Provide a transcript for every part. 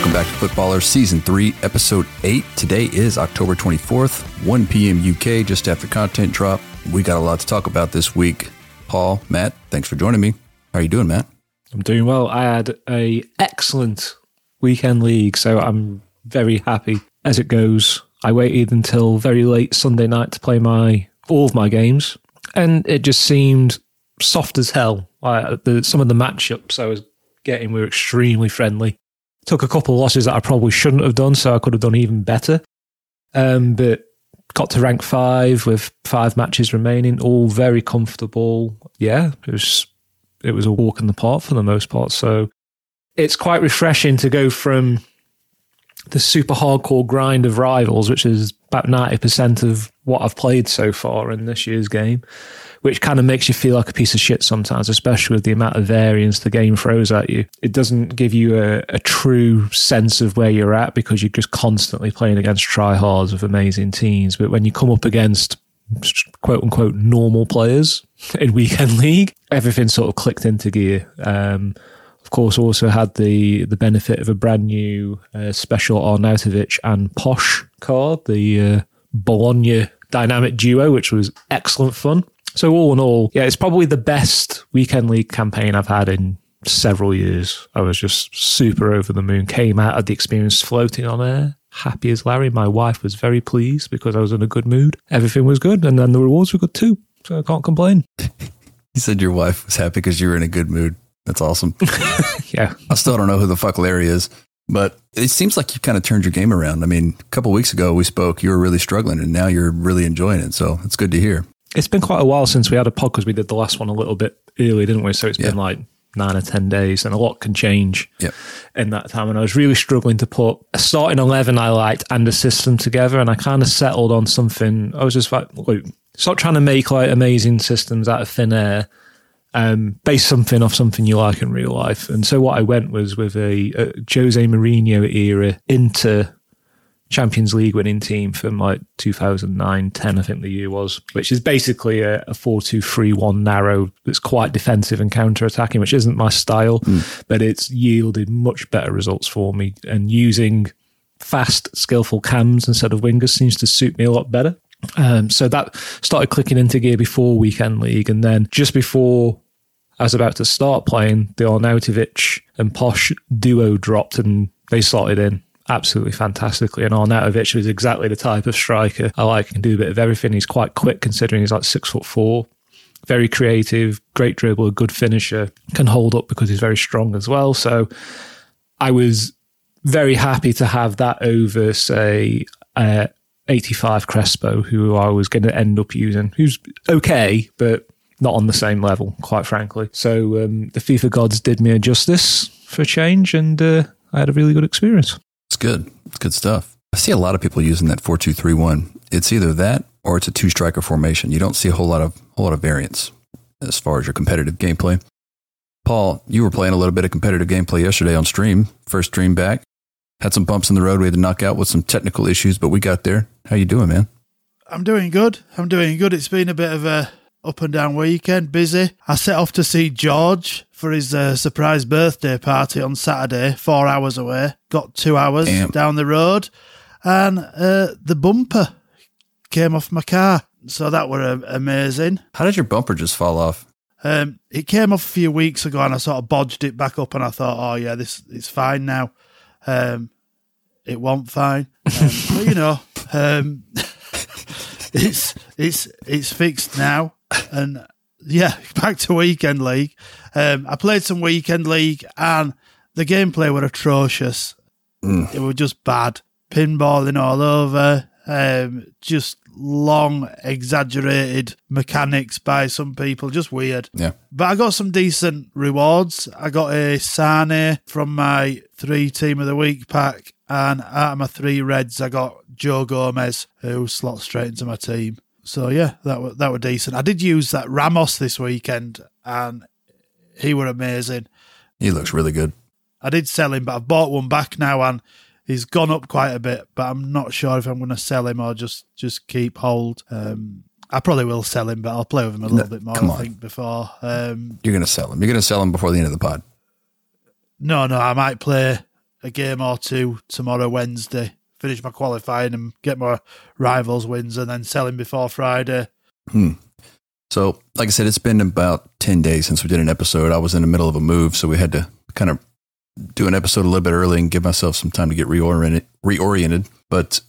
Welcome back to FUT Ballerz Season 3, Episode 8. Today is October 24th, 1 p.m. UK, just after content drop. We got a lot to talk about this week. Paul, Matt, thanks for joining me. How are you doing, Matt? I'm doing well. I had a excellent weekend league, so I'm very happy as it goes. I waited until very late Sunday night to play my all of my games, and it just seemed soft as hell. Like the, some of the matchups I was getting were extremely friendly. Took a couple of losses that I probably shouldn't have done, so I could have done even better. Um, but got to rank five with five matches remaining, all very comfortable. Yeah, it was it was a walk in the park for the most part. So it's quite refreshing to go from the super hardcore grind of rivals, which is about 90% of what I've played so far in this year's game, which kind of makes you feel like a piece of shit sometimes, especially with the amount of variance the game throws at you. It doesn't give you a, a true sense of where you're at because you're just constantly playing against tryhards of amazing teams. But when you come up against quote unquote normal players in weekend league, everything sort of clicked into gear. Um, of course, also had the the benefit of a brand new uh, special Arnautovic and Posch card, the uh, Bologna dynamic duo, which was excellent fun. So all in all, yeah, it's probably the best weekend league campaign I've had in several years. I was just super over the moon. Came out of the experience floating on air, happy as Larry. My wife was very pleased because I was in a good mood. Everything was good, and then the rewards were good too. So I can't complain. You said your wife was happy because you were in a good mood. That's awesome. yeah. I still don't know who the fuck Larry is, but it seems like you kind of turned your game around. I mean, a couple weeks ago we spoke, you were really struggling, and now you're really enjoying it. So it's good to hear. It's been quite a while since we had a pod because we did the last one a little bit early, didn't we? So it's Yeah. been like nine or 10 days, and a lot can change Yep. in that time. And I was really struggling to put a starting 11 I liked and a system together. And I kind of settled on something. I was just like, look, stop trying to make like amazing systems out of thin air. Um, base something off something you like in real life. And so what I went was with a, a Jose Mourinho era Inter Champions League winning team from like 2009 10, I think the year was, which is basically a, a 4 2 3 1 narrow that's quite defensive and counter attacking, which isn't my style, but it's yielded much better results for me. And using fast, skillful cams instead of wingers seems to suit me a lot better. Um, so that started clicking into gear before weekend league, and then just before I was about to start playing, the Arnautovic and Posch duo dropped, and they slotted in absolutely fantastically. And Arnautovic was exactly the type of striker I like. He can do a bit of everything. He's quite quick considering he's like six foot four. Very creative, great dribbler, good finisher, can hold up because he's very strong as well. So I was very happy to have that over, say, uh, 85 Crespo, who I was going to end up using, who's okay, but not on the same level, quite frankly. So um, the FIFA gods did me a justice for a change, and uh, I had a really good experience. It's good. It's good stuff. I see a lot of people using that four two three one. It's either that or it's a two striker formation. You don't see a whole lot of whole lot of variance as far as your competitive gameplay. Paul, you were playing a little bit of competitive gameplay yesterday on stream. First stream back. Had some bumps in the road we had to knock out with some technical issues, but we got there. How you doing, man? I'm doing good. I'm doing good. It's been a bit of a up and down weekend, busy. I set off to see George for his uh, surprise birthday party on Saturday, four hours away. Got two hours Damn. down the road, and uh, the bumper came off my car. So that were uh, amazing. How did your bumper just fall off? Um, it came off a few weeks ago, and I sort of bodged it back up, and I thought, oh yeah, this it's fine now. Um, it won't fine, um, but you know, um, it's it's it's fixed now, and yeah, back to weekend league. Um, I played some weekend league, and the gameplay were atrocious. It were just bad, pinballing all over. Um, just long, exaggerated mechanics by some people, just weird. Yeah. But I got some decent rewards. I got a Sane from my three team of the week pack, and out of my three reds, I got Joe Gomez, who slots straight into my team. So yeah, that were that were decent. I did use that Ramos this weekend, and he were amazing. He looks really good. I did sell him, but I've bought one back now, and he's gone up quite a bit. But I'm not sure if I'm going to sell him or just just keep hold. Um, I probably will sell him, but I'll play with him a little No, bit more. I think before. Um, You're going to sell him. You're going to sell him before the end of the pod. no, no, I might play a game or two tomorrow, Wednesday. Finish my qualifying and get my rivals wins, and then sell him before Friday. Hmm. So, like I said, it's been about 10 days since we did an episode. I was in the middle of a move, so we had to kind of do an episode a little bit early and give myself some time to get reoriented. reoriented. But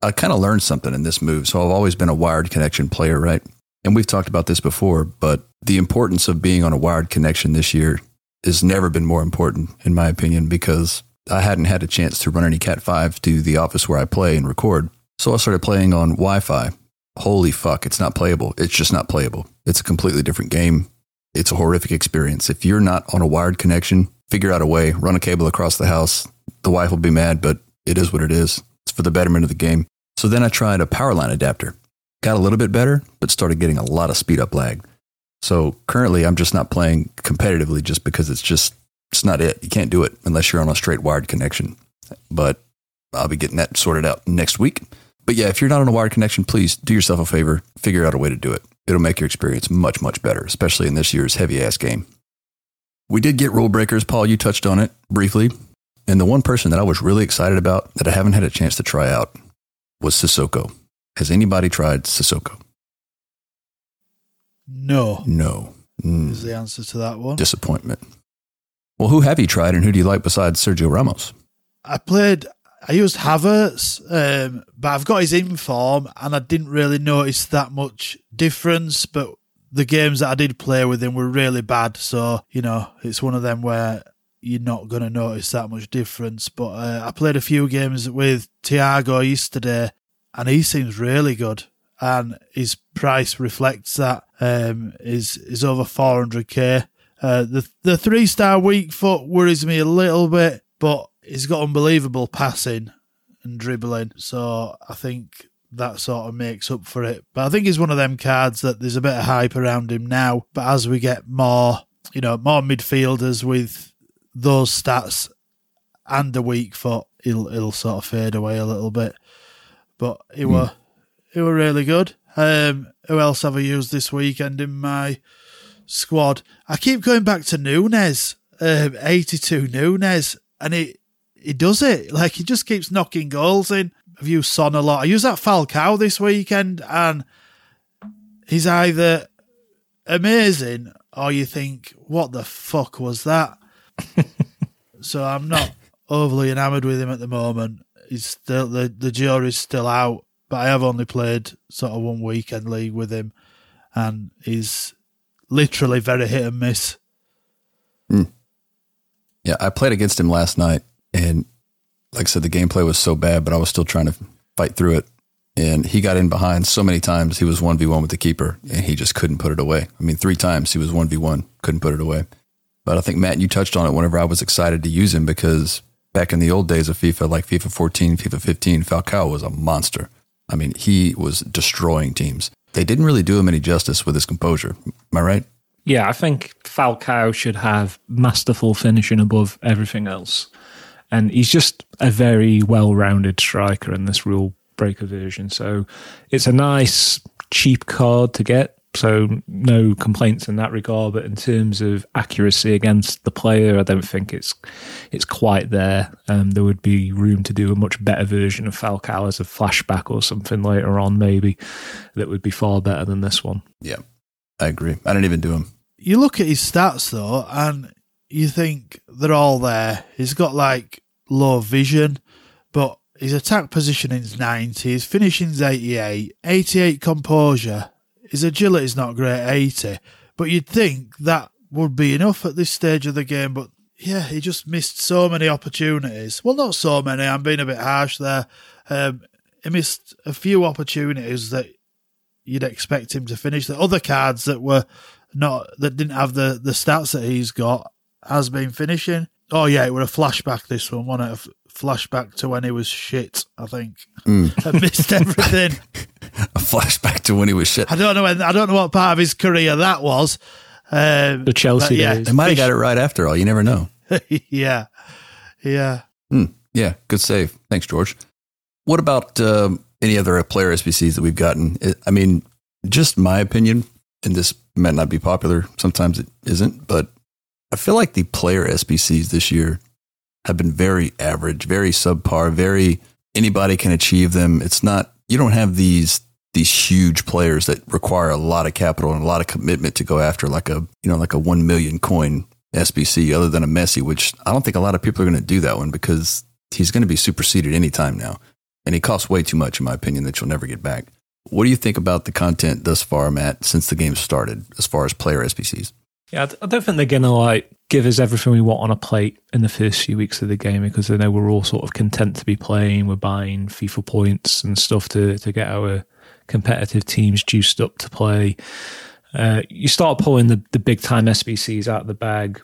I kind of learned something in this move. So, I've always been a wired connection player, right? And we've talked about this before, but the importance of being on a wired connection this year has never been more important, in my opinion, because I hadn't had a chance to run any Cat 5 to the office where I play and record. So, I started playing on Wi Fi holy fuck, it's not playable. It's just not playable. It's a completely different game. It's a horrific experience. If you're not on a wired connection, figure out a way, run a cable across the house. The wife will be mad, but it is what it is. It's for the betterment of the game. So then I tried a power line adapter. Got a little bit better, but started getting a lot of speed up lag. So currently I'm just not playing competitively just because it's just it's not it. You can't do it unless you're on a straight wired connection. But I'll be getting that sorted out next week. But yeah, if you're not on a wired connection, please do yourself a favor, figure out a way to do it. It'll make your experience much, much better, especially in this year's heavy ass game. We did get rule breakers. Paul, you touched on it briefly. And the one person that I was really excited about that I haven't had a chance to try out was Sissoko. Has anybody tried Sissoko? No, No. Mm, is the answer to that one. disappointment. Well, who have you tried and who do you like besides Sergio Ramos? I played. I used Havertz, um, but I've got his inform, and I didn't really notice that much difference. But the games that I did play with him were really bad, so you know it's one of them where you're not going to notice that much difference. But uh, I played a few games with Thiago yesterday, and he seems really good, and his price reflects that. Um, is is over 400k. Uh, the the three star weak foot worries me a little bit, but he's got unbelievable passing and dribbling, so I think that sort of makes up for it. But I think he's one of them cards that there's a bit of hype around him now. But as we get more, you know, more midfielders with those stats and a weak foot, it'll it'll sort of fade away a little bit. But it were it were really good. Um, who else have I used this weekend in my squad? I keep going back to Nunez, um, 82 Nunez, and it he does it. Like he just keeps knocking goals in. I've used Son a lot. I used that Falcao this weekend, and he's either amazing or you think, what the fuck was that? so I'm not overly enamoured with him at the moment. He's still the the jury's still out, but I have only played sort of one weekend league with him, and he's literally very hit and miss. Hmm. Yeah, I played against him last night, and like I said, the gameplay was so bad, but I was still trying to fight through it. And he got in behind so many times. He was one v one with the keeper, and he just couldn't put it away. I mean, three times he was one v one, couldn't put it away. But I think Matt, you touched on it. Whenever I was excited to use him, because back in the old days of FIFA, like FIFA 14, FIFA 15, Falcao was a monster. I mean, he was destroying teams. They didn't really do him any justice with his composure. Am I right? Yeah, I think Falcao should have masterful finishing above everything else. And he's just a very well rounded striker in this rule breaker version. So it's a nice, cheap card to get. So no complaints in that regard. But in terms of accuracy against the player, I don't think it's it's quite there. Um, there would be room to do a much better version of Falcao as a flashback or something later on, maybe that would be far better than this one. Yeah, I agree. I didn't even do him. You look at his stats though, and you think they're all there. He's got like low vision, but his attack positioning's 90, his finishing's 88, 88 composure. His agility's not great, 80. But you'd think that would be enough at this stage of the game, but yeah, he just missed so many opportunities. Well, not so many. I'm being a bit harsh there. Um, he missed a few opportunities that you'd expect him to finish. The other cards that were not that didn't have the the stats that he's got has been finishing. Oh yeah, it was a flashback. This one, wasn't it? A f- flashback to when he was shit. I think I missed everything. A flashback to when he was shit. I don't know. When, I don't know what part of his career that was. Um, The Chelsea but yeah, days. They might have got it right after all. You never know. yeah, yeah. Hmm. Yeah, good save. Thanks, George. What about um, any other player SBCs that we've gotten? I mean, just my opinion, and this might not be popular. Sometimes it isn't, but I feel like the player SBCs this year have been very average, very subpar, very anybody can achieve them. It's not you don't have these these huge players that require a lot of capital and a lot of commitment to go after like a you know like a one million coin SBC other than a Messi, which I don't think a lot of people are going to do that one because he's going to be superseded anytime now. And he costs way too much, in my opinion, that you'll never get back. What do you think about the content thus far, Matt, since the game started, as far as player SBCs? Yeah, I don't think they're going to like give us everything we want on a plate in the first few weeks of the game because they know we're all sort of content to be playing. We're buying FIFA points and stuff to to get our competitive teams juiced up to play. Uh, you start pulling the, the big time SBCs out of the bag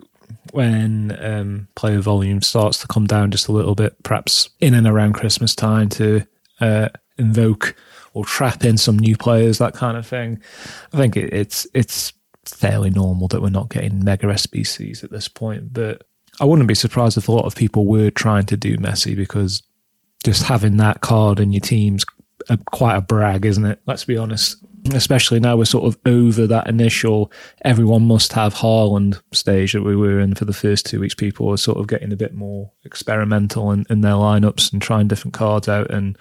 when um, player volume starts to come down just a little bit, perhaps in and around Christmas time to uh, invoke or trap in some new players, that kind of thing. I think it, it's it's fairly normal that we're not getting mega SBCs at this point, but I wouldn't be surprised if a lot of people were trying to do Messi because just having that card in your team's a, quite a brag, isn't it? Let's be honest. Especially now we're sort of over that initial everyone must have Haaland stage that we were in for the first two weeks. People are sort of getting a bit more experimental in, in their lineups and trying different cards out. And,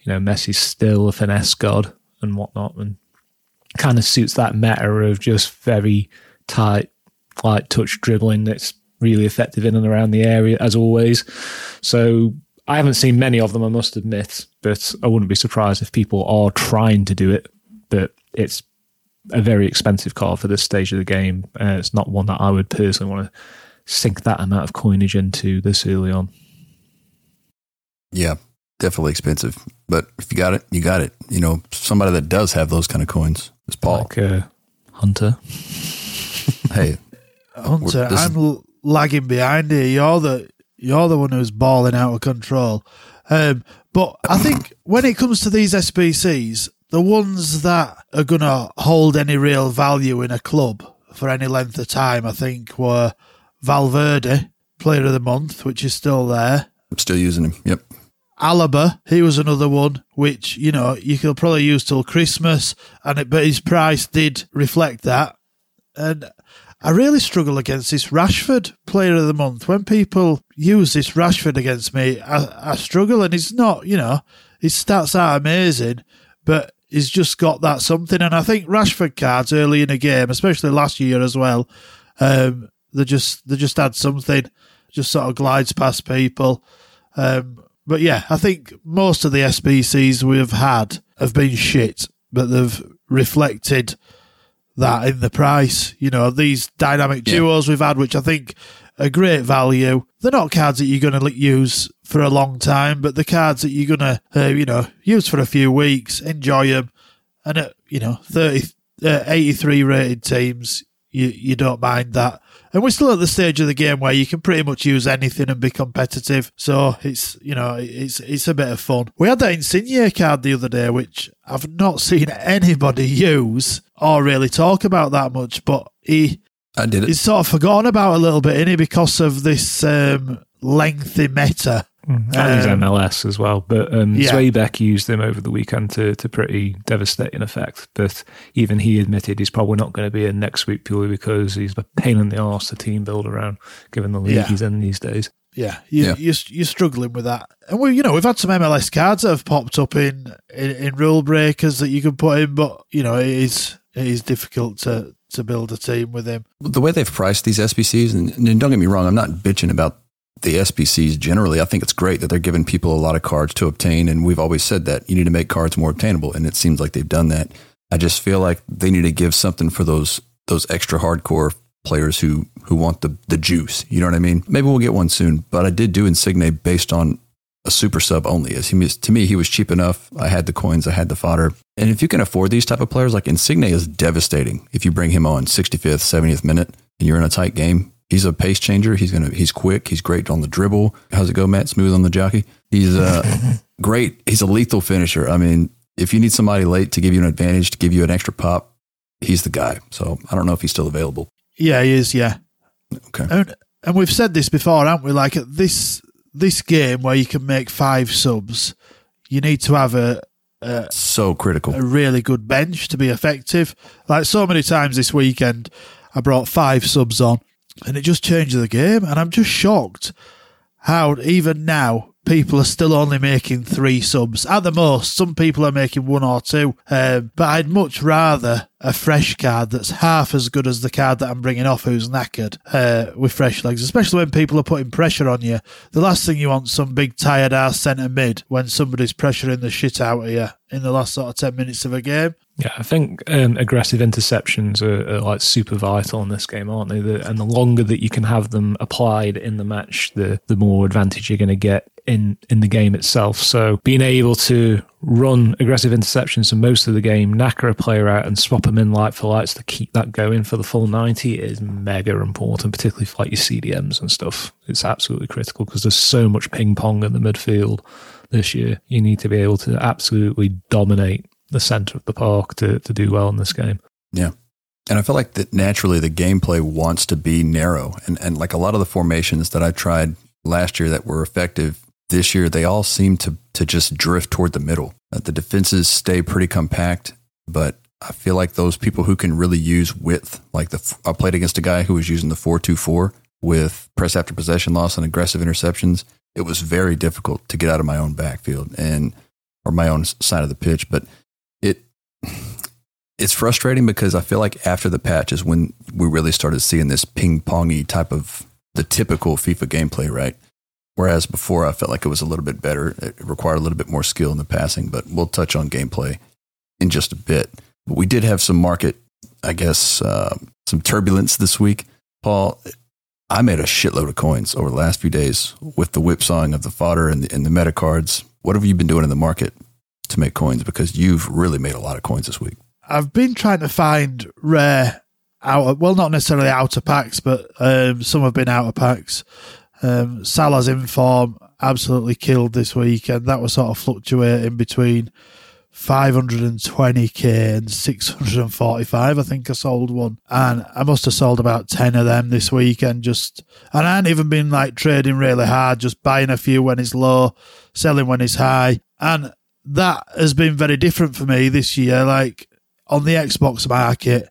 you know, Messi's still a finesse god and whatnot. And kind of suits that meta of just very tight, light touch dribbling that's really effective in and around the area, as always. So I haven't seen many of them, I must admit, but I wouldn't be surprised if people are trying to do it. But it's a very expensive card for this stage of the game. Uh, it's not one that I would personally want to sink that amount of coinage into this early on. Yeah, definitely expensive. But if you got it, you got it. You know, somebody that does have those kind of coins is Paul. Like uh, Hunter. hey, Hunter, this- I'm l- lagging behind here. You're the you're the one who's balling out of control. Um, but I think when it comes to these SBCs, the ones that are going to hold any real value in a club for any length of time, I think, were Valverde, Player of the Month, which is still there. I'm still using him. Yep. Alaba, he was another one which you know you could probably use till Christmas, and it, but his price did reflect that. And I really struggle against this Rashford Player of the Month. When people use this Rashford against me, I, I struggle, and he's not. You know, his stats are amazing, but he's just got that something. And I think Rashford cards early in a game, especially last year as well, um, they just they just had something, just sort of glides past people. Um, but yeah, I think most of the SBCs we've had have been shit, but they've reflected that in the price. You know, these dynamic Yeah. duos we've had, which I think are great value. They're not cards that you're going to use for a long time, but the cards that you're going to, uh, you know, use for a few weeks, enjoy them, and at you know 30, uh, 83 rated teams, you you don't mind that. And we're still at the stage of the game where you can pretty much use anything and be competitive. So it's you know it's it's a bit of fun. We had that Insigne card the other day, which I've not seen anybody use or really talk about that much, but he I did it. he's sort of forgotten about a little bit, is he, because of this um, lengthy meta. And he's Um, MLS as well. But um, yeah. Zweback used him over the weekend to, to pretty devastating effect. But even he admitted he's probably not going to be in next week purely because he's a pain in the arse to team build around, given the league Yeah. he's in these days. Yeah, you, Yeah. You're, you're struggling with that, and we, you know, we've had some MLS cards that have popped up in, in in rule breakers that you can put in, but you know, it is it is difficult to to build a team with him. the way they've priced these SBCs, and, don't get me wrong, I'm not bitching about the SBCs generally. I think it's great that they're giving people a lot of cards to obtain, and we've always said that you need to make cards more obtainable, and it seems like they've done that. I just feel like they need to give something for those those extra hardcore players who who want the the juice. You know what I mean? Maybe we'll get one soon, but I did do Insigne based on a super sub only is. He was, to me, he was cheap enough. I had the coins, I had the fodder. And if you can afford these type of players, like Insigne is devastating. If you bring him on 65th, 70th minute and you're in a tight game, he's a pace changer. He's gonna he's quick. He's great on the dribble. How's it go, Matt? Smooth on the jockey. He's uh, great. He's a lethal finisher. I mean, if you need somebody late to give you an advantage, to give you an extra pop, he's the guy. So I don't know if he's still available. Yeah, he is. Yeah. Okay. And, and we've said this before, haven't we? Like this this game where you can make five subs, you need to have a a, so critical. a really good bench to be effective. Like so many times this weekend, I brought five subs on, and it just changed the game. And I'm just shocked how even now people are still only making three subs at the most. Some people are making one or two, um, but I'd much rather a fresh card that's half as good as the card that I'm bringing off, who's knackered uh, with fresh legs. Especially when people are putting pressure on you. The last thing you want some big tired ass centre mid when somebody's pressuring the shit out of you in the last sort of ten minutes of a game. Yeah, I think um, aggressive interceptions are, are, like super vital in this game, aren't they? The, and the longer that you can have them applied in the match, the the more advantage you're going to get in in the game itself. So being able to run aggressive interceptions for most of the game, knacker a player out, and swap them in light for lights to keep that going for the full ninety is mega important, particularly for like your CDMs and stuff. It's absolutely critical because there's so much ping pong in the midfield this year. You need to be able to absolutely dominate the center of the park to, to do well in this game. Yeah. And I feel like that naturally the gameplay wants to be narrow. And, and like a lot of the formations that I tried last year that were effective this year, they all seem to, to just drift toward the middle. Uh, the defenses stay pretty compact, but I feel like those people who can really use width, like the, I played against a guy who was using the 424 with press after possession loss and aggressive interceptions. It was very difficult to get out of my own backfield and, or my own side of the pitch. But it's frustrating because I feel like after the patch is when we really started seeing this ping pongy type of the typical FIFA gameplay, right? Whereas before I felt like it was a little bit better. It required a little bit more skill in the passing, but we'll touch on gameplay in just a bit. But we did have some market, I guess, uh, some turbulence this week. Paul, I made a shitload of coins over the last few days with the whipsawing of the fodder and the, and the meta cards. What have you been doing in the market to make coins? Because you've really made a lot of coins this week. I've been trying to find rare out well not necessarily outer packs, but um, some have been outer packs. Um, Salah's inform absolutely killed this week, and that was sort of fluctuating between 520k and 645. I think I sold one, and I must have sold about 10 of them this week. And just, and I hadn't even been like trading really hard, just buying a few when it's low, selling when it's high, and that has been very different for me this year. Like on the Xbox market,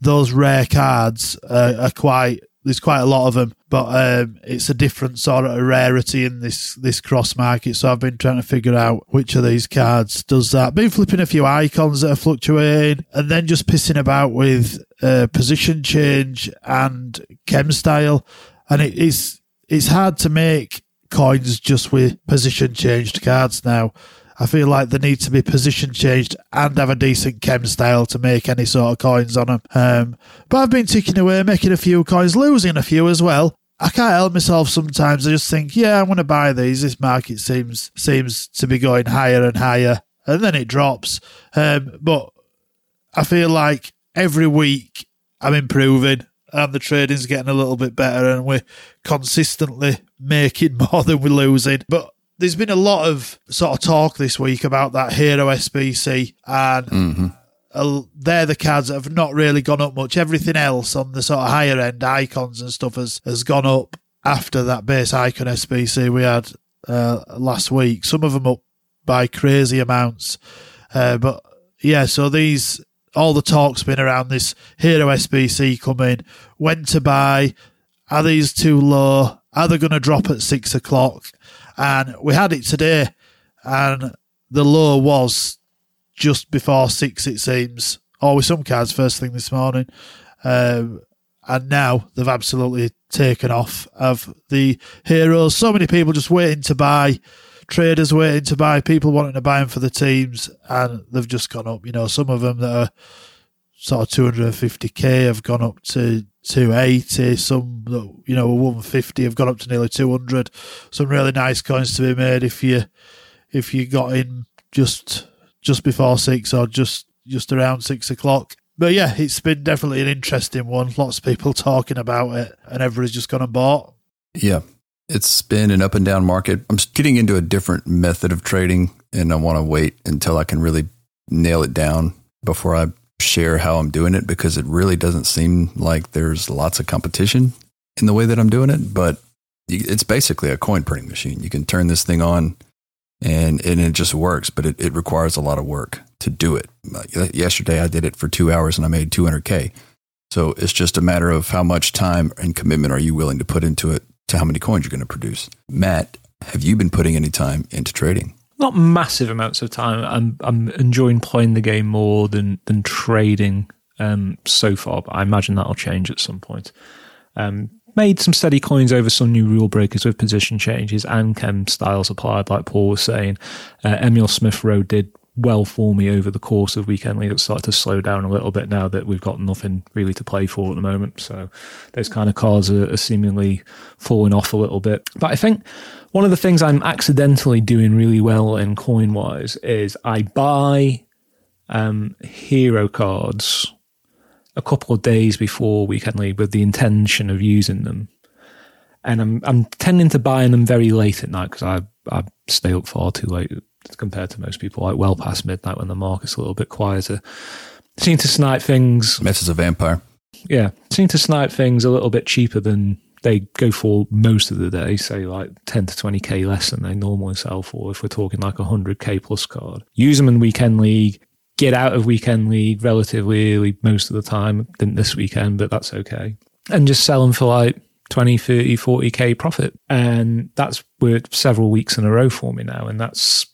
those rare cards uh, are quite there's quite a lot of them, but um, it's a different sort of rarity in this this cross market. So I've been trying to figure out which of these cards does that. Been flipping a few icons that are fluctuating, and then just pissing about with uh, position change and chem style, and it is it's hard to make coins just with position changed cards now. I feel like they need to be position changed and have a decent chem style to make any sort of coins on them. Um, but I've been ticking away, making a few coins, losing a few as well. I can't help myself sometimes. I just think, yeah, I'm going to buy these. This market seems seems to be going higher and higher, and then it drops. Um, but I feel like every week I'm improving and the trading's getting a little bit better and we're consistently making more than we're losing. But there's been a lot of sort of talk this week about that hero SBC, and Mm-hmm. uh, they're the cards that have not really gone up much. Everything else on the sort of higher end icons and stuff has, has gone up after that base icon SBC we had uh, last week. Some of them up by crazy amounts. Uh, but yeah, so these all the talk's been around this hero SBC coming, when to buy, are these too low? Are they going to drop at six o'clock? And we had it today, and the low was just before six, it seems, or with some cards first thing this morning. Um, and now they've absolutely taken off of the heroes. So many people just waiting to buy, traders waiting to buy, people wanting to buy them for the teams, and they've just gone up. You know, some of them that are sort of 250k have gone up to 280. Some you know 150 have gone up to nearly 200. Some really nice coins to be made if you if you got in just just before six or just just around six o'clock. But yeah, it's been definitely an interesting one. Lots of people talking about it, and everybody's just gone and bought. Yeah, it's been an up and down market. I'm getting into a different method of trading, and I want to wait until I can really nail it down before I share how I'm doing it because it really doesn't seem like there's lots of competition in the way that I'm doing it. But it's basically a coin printing machine. You can turn this thing on and, and it just works, but it, it requires a lot of work to do it. Uh, yesterday, I did it for two hours and I made 200K. So it's just a matter of how much time and commitment are you willing to put into it to how many coins you're going to produce. Matt, have you been putting any time into trading? Not massive amounts of time. I'm I'm enjoying playing the game more than than trading um, so far, but I imagine that'll change at some point. Um, made some steady coins over some new rule breakers with position changes and chem styles applied, like Paul was saying. Uh, Emile Smith Rowe did well for me over the course of weekend league. It's started to slow down a little bit now that we've got nothing really to play for at the moment. So those kind of cards are, are seemingly falling off a little bit. But I think one of the things I'm accidentally doing really well in coin wise is I buy um, hero cards a couple of days before weekend league with the intention of using them. And I'm I'm tending to buy them very late at night because I I stay up far too late compared to most people, like well past midnight when the market's a little bit quieter. Seem to snipe things. Messes a vampire. Yeah, seem to snipe things a little bit cheaper than they go for most of the day, say like 10 to 20k less than they normally sell for. If we're talking like a 100k plus card, use them in weekend league. Get out of weekend league relatively early most of the time. Didn't this weekend, but that's okay. And just sell them for like 20, 30, 40k profit. And that's worked several weeks in a row for me now. And that's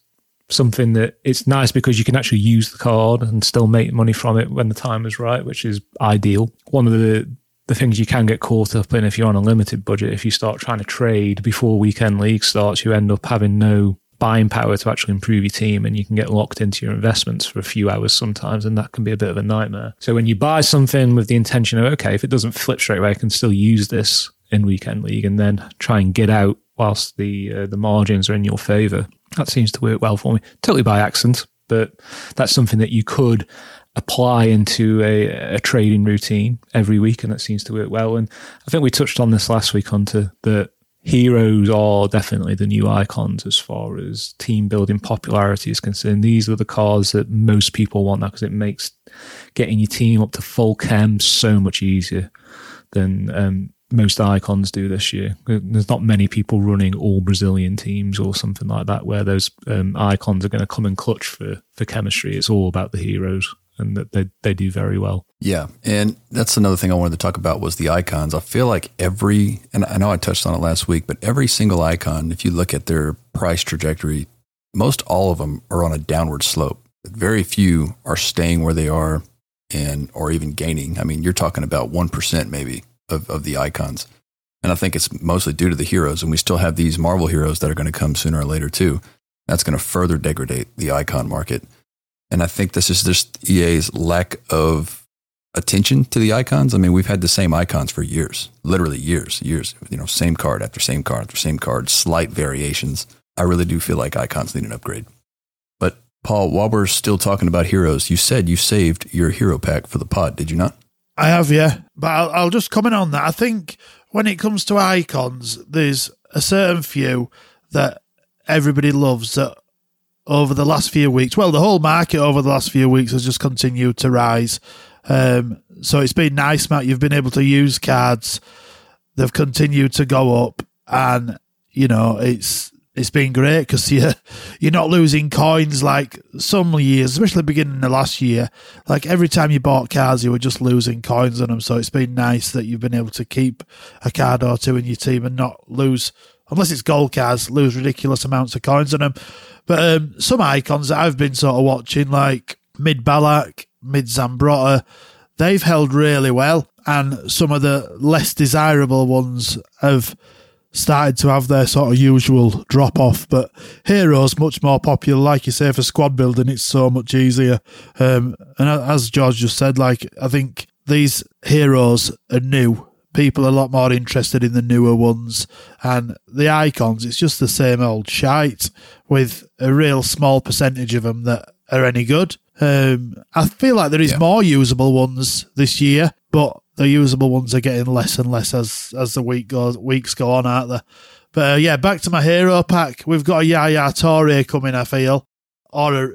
something that it's nice because you can actually use the card and still make money from it when the time is right, which is ideal. One of the the things you can get caught up in if you're on a limited budget, if you start trying to trade before weekend league starts, you end up having no buying power to actually improve your team and you can get locked into your investments for a few hours sometimes and that can be a bit of a nightmare. So when you buy something with the intention of okay, if it doesn't flip straight away, I can still use this in weekend league and then try and get out whilst the uh, the margins are in your favor. That seems to work well for me. Totally by accident, but that's something that you could apply into a, a trading routine every week, and that seems to work well. And I think we touched on this last week onto the heroes are definitely the new icons as far as team building popularity is concerned. These are the cards that most people want now because it makes getting your team up to full chem so much easier than um, most icons do this year. There's not many people running all Brazilian teams or something like that where those um, icons are going to come and clutch for, for chemistry. It's all about the heroes and that they, they do very well. Yeah. And that's another thing I wanted to talk about was the icons. I feel like every, and I know I touched on it last week, but every single icon, if you look at their price trajectory, most all of them are on a downward slope. Very few are staying where they are and or even gaining. I mean, you're talking about 1% maybe of, of the icons. And I think it's mostly due to the heroes. And we still have these Marvel heroes that are going to come sooner or later, too. That's going to further degrade the icon market. And I think this is just EA's lack of attention to the icons. I mean, we've had the same icons for years, literally years, years, you know, same card after same card after same card, slight variations. I really do feel like icons need an upgrade. But Paul, while we're still talking about heroes, you said you saved your hero pack for the pod, did you not? I have, yeah. But I'll, I'll just comment on that. I think when it comes to icons, there's a certain few that everybody loves that over the last few weeks, well, the whole market over the last few weeks has just continued to rise. Um, so it's been nice, Matt. You've been able to use cards. They've continued to go up, and you know it's it's been great because you're you're not losing coins like some years, especially beginning of last year. Like every time you bought cards, you were just losing coins on them. So it's been nice that you've been able to keep a card or two in your team and not lose, unless it's gold cards, lose ridiculous amounts of coins on them. But um, some icons that I've been sort of watching, like mid Ballack, mid Zambrotta, they've held really well, and some of the less desirable ones have started to have their sort of usual drop off. But Heroes much more popular, like you say, for squad building. It's so much easier. Um, and as George just said, like I think these heroes are new. People are a lot more interested in the newer ones, and the icons. It's just the same old shite with a real small percentage of them that are any good. Um, I feel like there is yeah. more usable ones this year, but the usable ones are getting less and less as as the week goes weeks go on, aren't they? But uh, yeah, back to my hero pack. We've got a Yaya Toure coming, I feel, or a,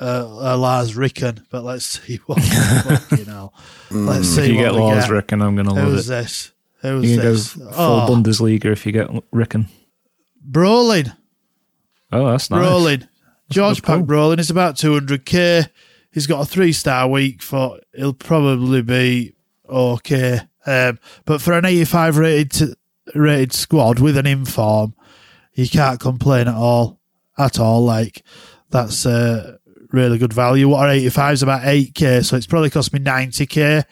a, a Lars Ricken. But let's see what you know. Let's see. If you get Lars get. Ricken, I'm going to love Who's this? Who's you can this? go full oh. Bundesliga if you get Ricken. Brolin. Oh, that's nice. Brolin. George Pack Brolin is about 200k. He's got a three star week for. He'll probably be okay. Um, but for an 85 rated rated squad with an inform, you can't complain at all. At all. Like, that's uh, really good value. What are 85 is about 8k, so it's probably cost me 90k.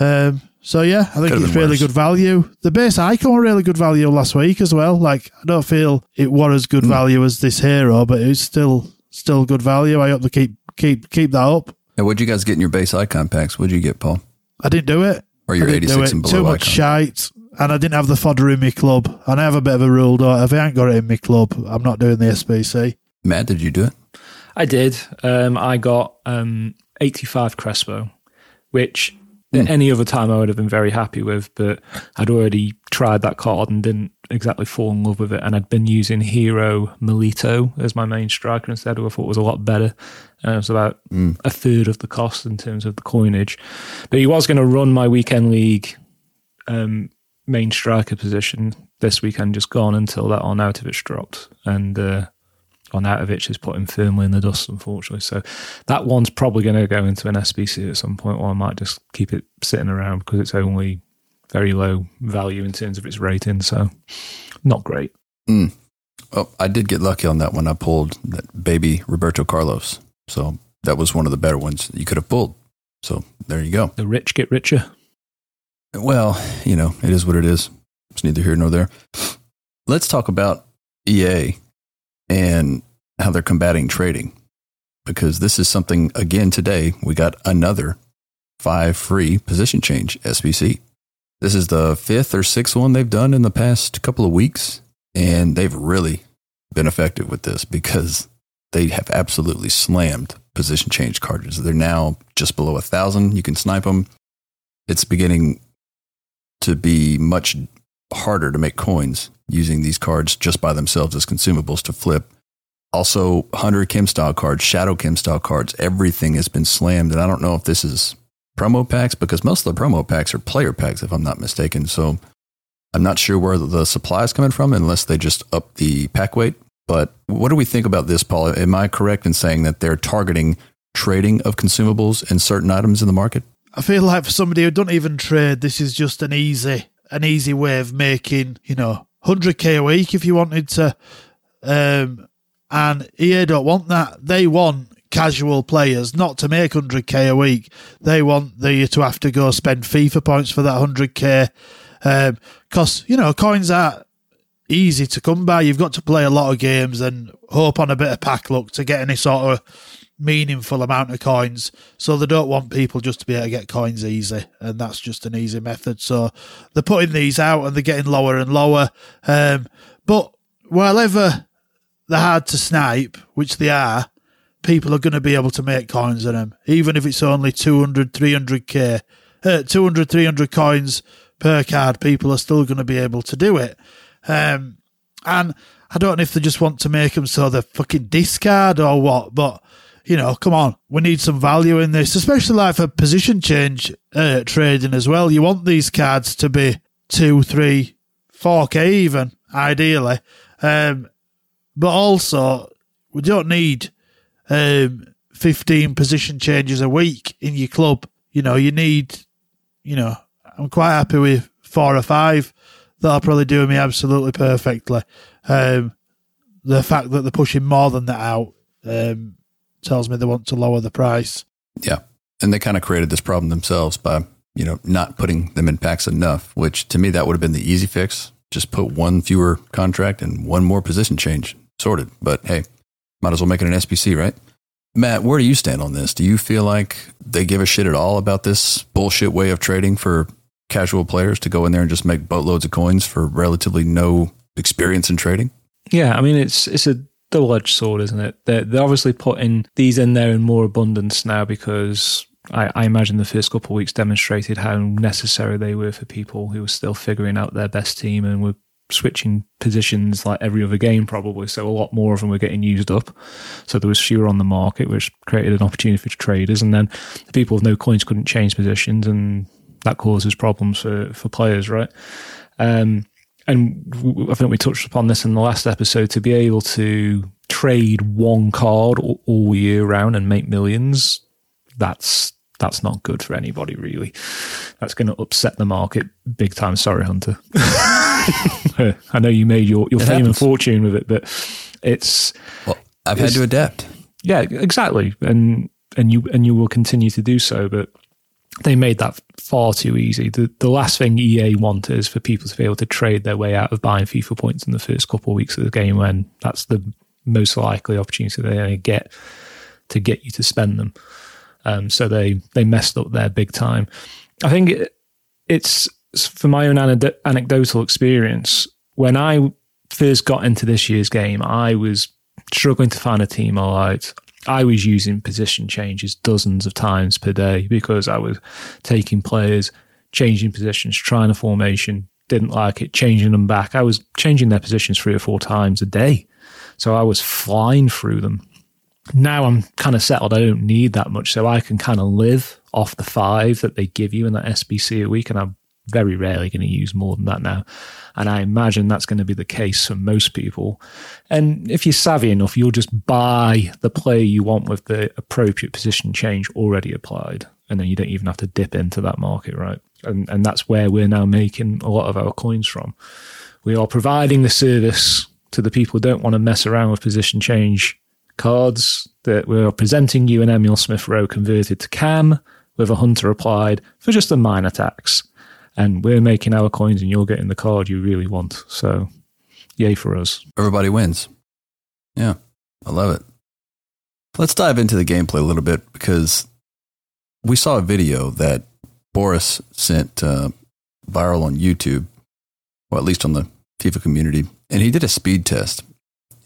Um, so yeah, I think it's really worse. good value. The base icon were really good value last week as well. Like I don't feel it was as good mm. value as this hero, but it's still still good value. I hope to keep keep keep that up. And what'd you guys get in your base icon packs? What'd you get, Paul? I didn't do it. Or your 86 and below Too much shite. And I didn't have the fodder in my club. And I have a bit of a rule, though. If I ain't got it in my club, I'm not doing the SBC. Matt, did you do it? I did. Um, I got um, 85 Crespo, which mm. any other time I would have been very happy with, but I'd already tried that card and didn't exactly fall in love with it. And I'd been using Hero Milito as my main striker instead, who I thought was a lot better. Uh, it was about mm. a third of the cost in terms of the coinage. But he was going to run my weekend league um, main striker position this weekend, just gone until that on out of it's dropped. And uh, Arnautovic is put him firmly in the dust, unfortunately. So that one's probably going to go into an SBC at some point, or I might just keep it sitting around because it's only very low value in terms of its rating. So not great. Mm. Well, I did get lucky on that one. I pulled that baby Roberto Carlos. So that was one of the better ones you could have pulled. So there you go. The rich get richer. Well, you know, it is what it is. It's neither here nor there. Let's talk about EA and how they're combating trading. Because this is something, again, today we got another five free position change SBC. This is the fifth or sixth one they've done in the past couple of weeks. And they've really been effective with this because they have absolutely slammed position change cards. They're now just below a thousand. You can snipe them. It's beginning to be much harder to make coins using these cards just by themselves as consumables to flip. Also, Hunter chem style cards, Shadow chem style cards, everything has been slammed. And I don't know if this is promo packs because most of the promo packs are player packs, if I'm not mistaken. So I'm not sure where the supply is coming from unless they just up the pack weight. But what do we think about this, Paul? Am I correct in saying that they're targeting trading of consumables and certain items in the market? I feel like for somebody who don't even trade, this is just an easy, an easy way of making, you know, 100k a week if you wanted to. Um, and EA don't want that. They want casual players not to make 100k a week. They want the to have to go spend FIFA points for that 100k. Because, um, you know, coins are easy to come by. You've got to play a lot of games and hope on a bit of pack luck to get any sort of meaningful amount of coins. So they don't want people just to be able to get coins easy, and that's just an easy method. So they're putting these out and they're getting lower and lower. Um, but wherever they're hard to snipe, which they are, people are going to be able to make coins on them, even if it's only 200, 300k, uh, 200, 300 coins per card. People are still going to be able to do it. Um, and I don't know if they just want to make them so they're fucking discard or what, but you know, come on, we need some value in this, especially like for position change uh, trading as well. You want these cards to be two, three, four k even, ideally, um, but also we don't need um, fifteen position changes a week in your club. You know, you need, you know, I'm quite happy with four or five that'll probably do me absolutely perfectly. Um, the fact that they're pushing more than that out um, tells me they want to lower the price. Yeah. And they kind of created this problem themselves by, you know, not putting them in packs enough, which to me, that would have been the easy fix. Just put one fewer contract and one more position change. Sorted. But hey, might as well make it an SBC, right? Matt, where do you stand on this? Do you feel like they give a shit at all about this bullshit way of trading for casual players to go in there and just make boatloads of coins for relatively no experience in trading? Yeah, I mean it's it's a double edged sword, isn't it? They're, they're obviously putting these in there in more abundance now because I, I imagine the first couple of weeks demonstrated how necessary they were for people who were still figuring out their best team and were switching positions like every other game probably so a lot more of them were getting used up so there was fewer on the market which created an opportunity for traders and then the people with no coins couldn't change positions and that causes problems for for players right um, and I think we touched upon this in the last episode to be able to trade one card all, all year round and make millions that's that's not good for anybody really. That's going to upset the market big time. Sorry, Hunter. I know you made your, your fame happens. and fortune with it, but it's. Well, I've it's, had to adapt. Yeah, exactly, and and you and you will continue to do so. But they made that far too easy. The the last thing EA want is for people to be able to trade their way out of buying FIFA points in the first couple of weeks of the game when that's the most likely opportunity to get to get you to spend them. Um, so they they messed up there big time. I think it, it's for my own anecdotal experience. When I first got into this year's game, I was struggling to find a team I liked. I was using position changes dozens of times per day because I was taking players, changing positions, trying a formation, didn't like it, changing them back. I was changing their positions three or four times a day. So I was flying through them now I'm kind of settled. I don't need that much, so I can kind of live off the five that they give you in that SBC a week, and I'm very rarely going to use more than that now. And I imagine that's going to be the case for most people. And if you're savvy enough, you'll just buy the player you want with the appropriate position change already applied. And then you don't even have to dip into that market, right? And, and that's where we're now making a lot of our coins from. We are providing the service to the people who don't want to mess around with position change cards that we're presenting you an Emile Smith Rowe converted to cam with a hunter applied for just a minor tax. And we're making our coins and you're getting the card you really want. So, yay for us. Everybody wins. Yeah, I love it. Let's dive into the gameplay a little bit because we saw a video that Boras sent uh, viral on YouTube, or at least on the FIFA community, and he did a speed test.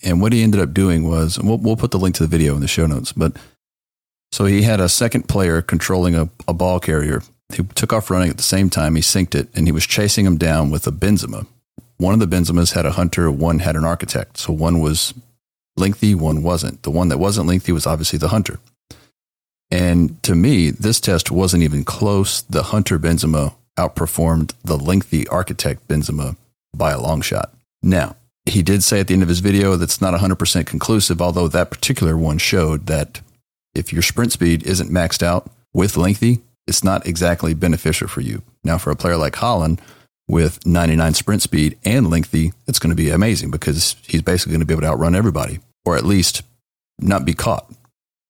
And what he ended up doing was, we'll, we'll put the link to the video in the show notes, but so he had a second player controlling a, a ball carrier who took off running at the same time. He synced it and he was chasing him down with a Benzema. One of the Benzemas had a hunter, one had an architect. So one was lengthy, one wasn't. The one that wasn't lengthy was obviously the hunter. And to me, this test wasn't even close. The hunter Benzema outperformed the lengthy architect Benzema by a long shot. Now, he did say at the end of his video that's not 100% conclusive, although that particular one showed that if your sprint speed isn't maxed out with lengthy, it's not exactly beneficial for you. Now, for a player like Haaland with 99 sprint speed and lengthy, it's going to be amazing because he's basically going to be able to outrun everybody, or at least not be caught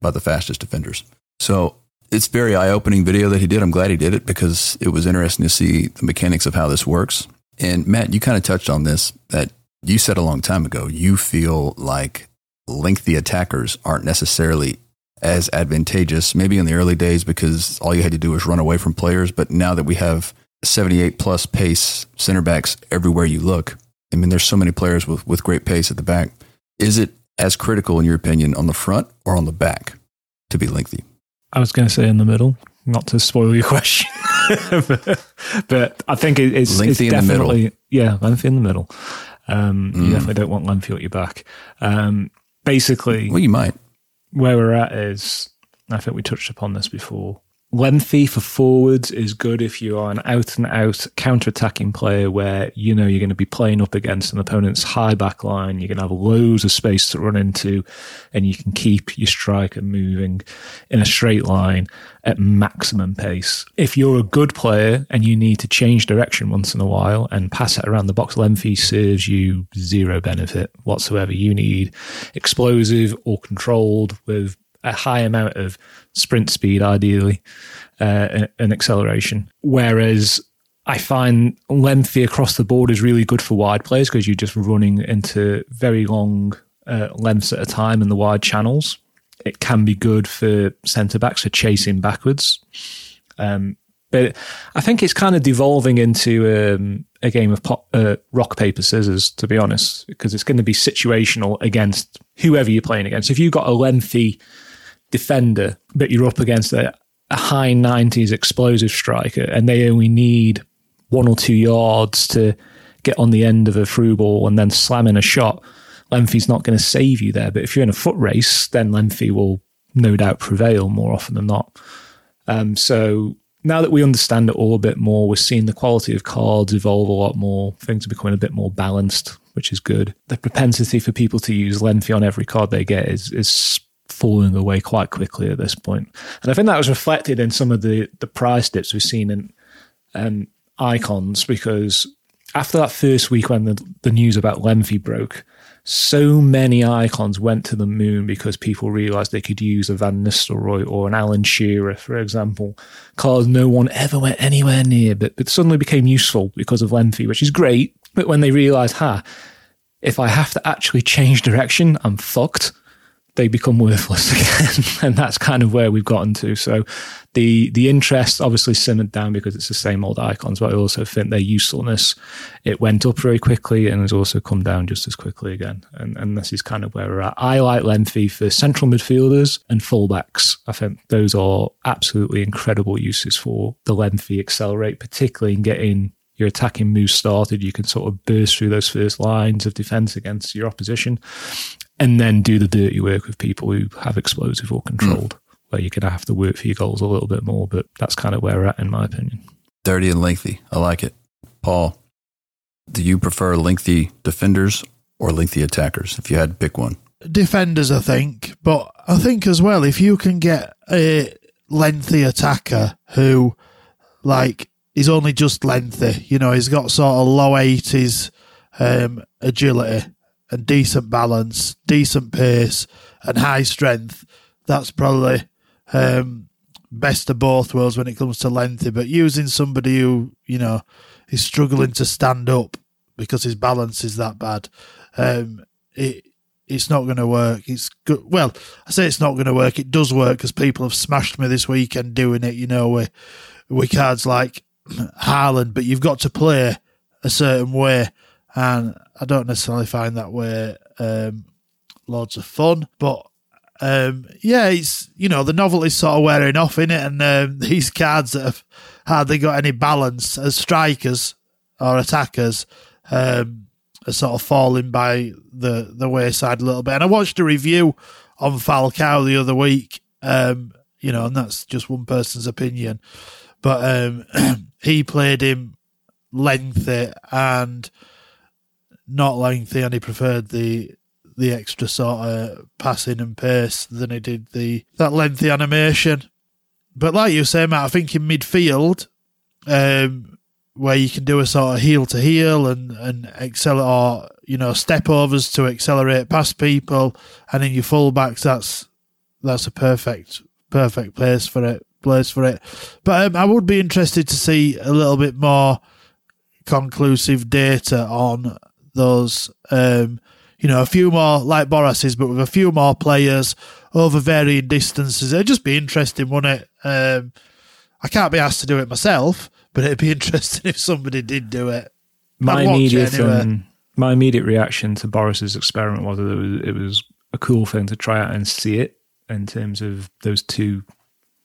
by the fastest defenders. So it's very eye opening video that he did. I'm glad he did it because it was interesting to see the mechanics of how this works. And Matt, you kind of touched on this that you said a long time ago, you feel like lengthy attackers aren't necessarily as advantageous, maybe in the early days because all you had to do was run away from players. But now that we have 78 plus pace center backs everywhere you look, I mean, there's so many players with, with great pace at the back. Is it as critical, in your opinion, on the front or on the back to be lengthy? I was going to say in the middle, not to spoil your question, but, but, I think it's, lengthy it's definitely, yeah, lengthy in the middle. Um, mm. You definitely don't want Lemfield at your back. Um, basically, well, you might. Where we're at is, I think we touched upon this before. Lengthy for forwards is good if you are an out and out counter attacking player where you know you're going to be playing up against an opponent's high back line. You're going to have loads of space to run into and you can keep your striker moving in a straight line at maximum pace. If you're a good player and you need to change direction once in a while and pass it around the box, lengthy serves you zero benefit whatsoever. You need explosive or controlled with a high amount of sprint speed, ideally, uh, and acceleration. Whereas I find lengthy across the board is really good for wide players because you're just running into very long uh, lengths at a time in the wide channels. It can be good for centre backs for chasing backwards. Um, but I think it's kind of devolving into um, a game of pop, uh, rock, paper, scissors, to be honest, because it's going to be situational against whoever you're playing against. If you've got a lengthy defender, but you're up against a, a high 90s explosive striker and they only need one or two yards to get on the end of a through ball and then slam in a shot, Lengthy's not going to save you there. But if you're in a foot race, then Lengthy will no doubt prevail more often than not. Um, so now that we understand it all a bit more, we're seeing the quality of cards evolve a lot more. Things are becoming a bit more balanced, which is good. The propensity for people to use Lengthy on every card they get is is falling away quite quickly at this point. And I think that was reflected in some of the the price dips we've seen in um, icons because after that first week when the, the news about Lengthy broke, so many icons went to the moon because people realized they could use a Van Nistelrooy or an Alan Shearer, for example, cards no one ever went anywhere near, but, but suddenly became useful because of Lengthy, which is great. But when they realized, ha, if I have to actually change direction, I'm fucked they become worthless again. and that's kind of where we've gotten to. So the the interest obviously simmered down because it's the same old icons, but I also think their usefulness it went up very quickly and has also come down just as quickly again. And and this is kind of where we're at. I like lengthy for central midfielders and fullbacks. I think those are absolutely incredible uses for the lengthy accelerate, particularly in getting your attacking move started, you can sort of burst through those first lines of defense against your opposition and then do the dirty work with people who have explosive or controlled, mm. where you're going to have to work for your goals a little bit more. But that's kind of where we're at, in my opinion. Dirty and lengthy. I like it. Paul, do you prefer lengthy defenders or lengthy attackers if you had to pick one? Defenders, I think. But I think as well, if you can get a lengthy attacker who, like, is only just lengthy, you know, he's got sort of low 80s um, agility and decent balance, decent pace, and high strength. That's probably um, best of both worlds when it comes to lengthy. But using somebody who you know is struggling to stand up because his balance is that bad, um, it it's not going to work. It's good. Well, I say it's not going to work. It does work because people have smashed me this weekend doing it. You know, with with cards like Haaland, but you've got to play a certain way and I don't necessarily find that way um, loads of fun. But um, yeah, it's you know the novelty's sort of wearing off in it, and um, these cards that have hardly got any balance as strikers or attackers um, are sort of falling by the the wayside a little bit. And I watched a review on Falcao the other week, um, you know, and that's just one person's opinion, but um, he played him lengthy and not lengthy, and he preferred the the extra sort of passing and pace than he did the that lengthy animation. But like you say, Matt, I think in midfield, um, where you can do a sort of heel to heel and and accelerate, or you know, step overs to accelerate past people, and in your fullbacks, that's that's a perfect perfect place for it. Place for it. But um, I would be interested to see a little bit more conclusive data on those, um, you know, a few more like Boras's, but with a few more players over varying distances. It'd just be interesting, wouldn't it? Um, I can't be asked to do it myself, but it'd be interesting if somebody did do it. My immediate, anyway. um, my immediate reaction to Boras's experiment was that it was, it was a cool thing to try out and see it in terms of those two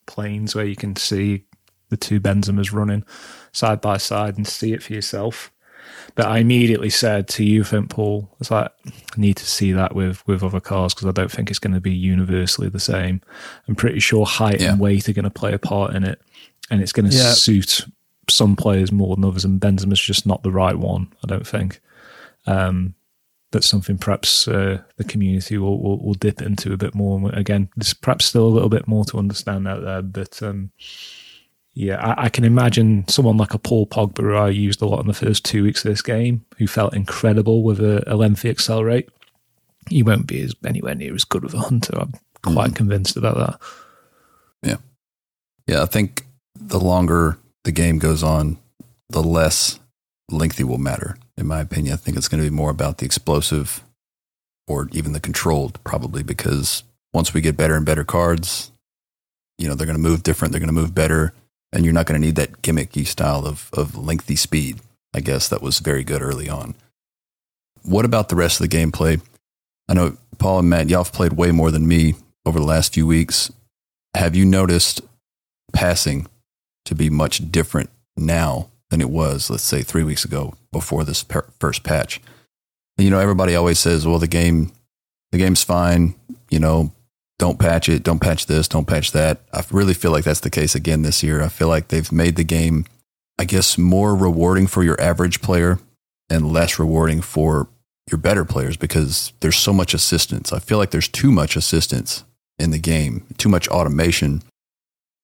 planes where you can see the two Benzemas running side by side and see it for yourself. But I immediately said to you, Finn Paul, it's like, I need to see that with, with other cars because I don't think it's going to be universally the same. I'm pretty sure height yeah. and weight are going to play a part in it. And it's going to yeah. suit some players more than others. And Benzema's just not the right one, I don't think. Um, that's something perhaps uh, the community will, will, will, dip into a bit more. Again, there's perhaps still a little bit more to understand out there, but um, yeah, I, I, can imagine someone like a Paul Pogba, who I used a lot in the first two weeks of this game, who felt incredible with a, a lengthy accelerate. He won't be as anywhere near as good with a hunter. I'm quite mm convinced about that. Yeah, yeah. I think the longer the game goes on, the less lengthy will matter. In my opinion, I think it's going to be more about the explosive or even the controlled, probably because once we get better and better cards, you know, they're going to move different, they're going to move better, and you're not going to need that gimmicky style of, of lengthy speed. I guess that was very good early on. What about the rest of the gameplay? I know Paul and Matt, y'all have played way more than me over the last few weeks. Have you noticed passing to be much different now than it was, let's say, three weeks ago before this per- first patch? You know, everybody always says, "Well, the game, the game's fine." You know, don't patch it, don't patch this, don't patch that. I really feel like that's the case again this year. I feel like they've made the game, I guess, more rewarding for your average player and less rewarding for your better players because there's so much assistance. I feel like there's too much assistance in the game, too much automation.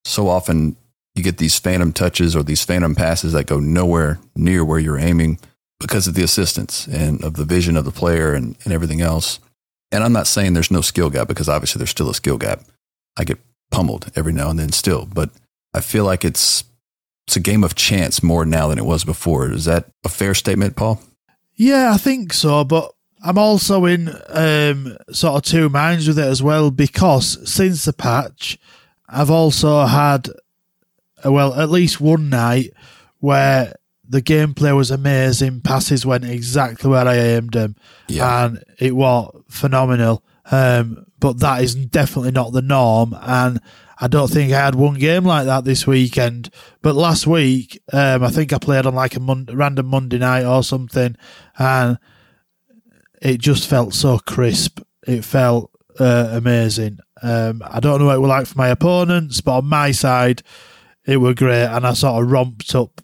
So often you get these phantom touches or these phantom passes that go nowhere near where you're aiming because of the assistance and of the vision of the player and, and everything else. And I'm not saying there's no skill gap because obviously there's still a skill gap. I get pummeled every now and then still, but I feel like it's it's a game of chance more now than it was before. Is that a fair statement, Paul? Yeah, I think so, but I'm also in um, sort of two minds with it as well because since the patch, I've also had, well, at least one night where the gameplay was amazing, passes went exactly where I aimed them, Yeah. and it was phenomenal. Um, but that is definitely not the norm, and I don't think I had one game like that this weekend. But last week, um, I think I played on like a mon- random Monday night or something, and it just felt so crisp. It felt uh, amazing. Um, I don't know what it was like for my opponents, but on my side, it were great, and I sort of romped up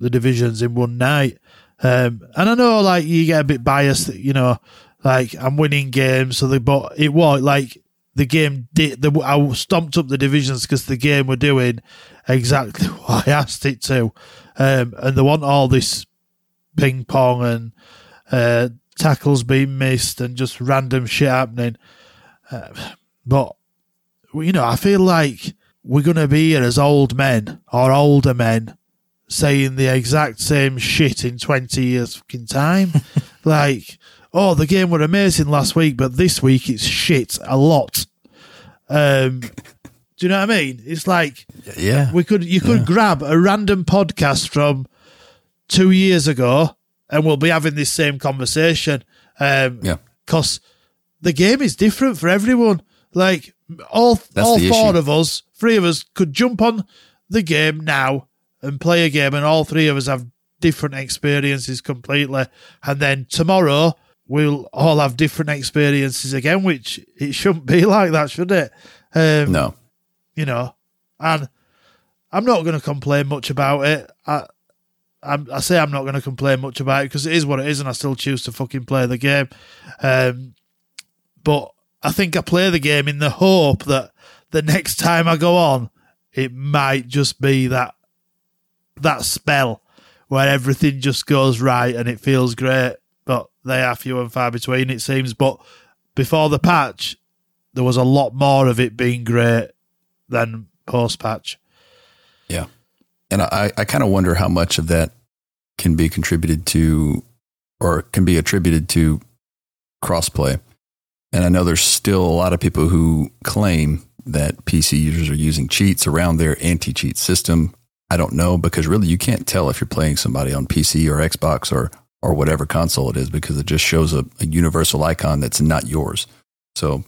the divisions in one night. Um, and I know, like, you get a bit biased, you know, like I'm winning games, so the but it was like the game did. The, I stomped up the divisions because the game were doing exactly what I asked it to, um, and they want all this ping pong and uh, tackles being missed and just random shit happening. Uh, but you know, I feel like we're gonna be here as old men or older men saying the exact same shit in 20 years fucking time. like, oh, the game were amazing last week, but this week it's shit a lot. Um, do you know what I mean? It's like Yeah. we could you could grab a random podcast from two years ago and we'll be having this same conversation. Um, Yeah. because the game is different for everyone. Like all That's all four issue. of us, three of us could jump on the game now and play a game, and all three of us have different experiences completely. And then tomorrow we'll all have different experiences again, which it shouldn't be like that, should it? Um, No. you know, and I'm not going to complain much about it. I, I'm, I say I'm not going to complain much about it because it is what it is, and I still choose to fucking play the game. Um, but I think I play the game in the hope that the next time I go on, it might just be that that spell where everything just goes right and it feels great. But they are few and far between, it seems. But before the patch, there was a lot more of it being great than post patch. Yeah. And I, I kind of wonder how much of that can be contributed to or can be attributed to crossplay. And I know there's still a lot of people who claim that PC users are using cheats around their anti cheat system. I don't know because really you can't tell if you're playing somebody on PC or Xbox or, or whatever console it is because it just shows a, a universal icon that's not yours. So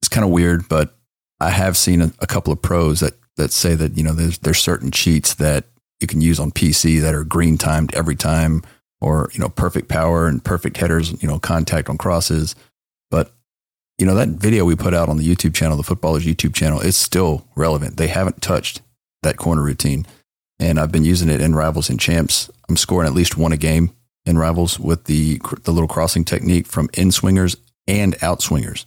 it's kind of weird, but I have seen a, a couple of pros that that say that you know there's there's certain cheats that you can use on PC that are green timed every time, or you know perfect power and perfect headers, you know contact on crosses. But you know that video we put out on the YouTube channel, the FUT Ballerz YouTube channel, is still relevant. They haven't touched that corner routine, and I've been using it in rivals and champs. I'm scoring at least one a game in rivals with the the little crossing technique from in swingers and out swingers.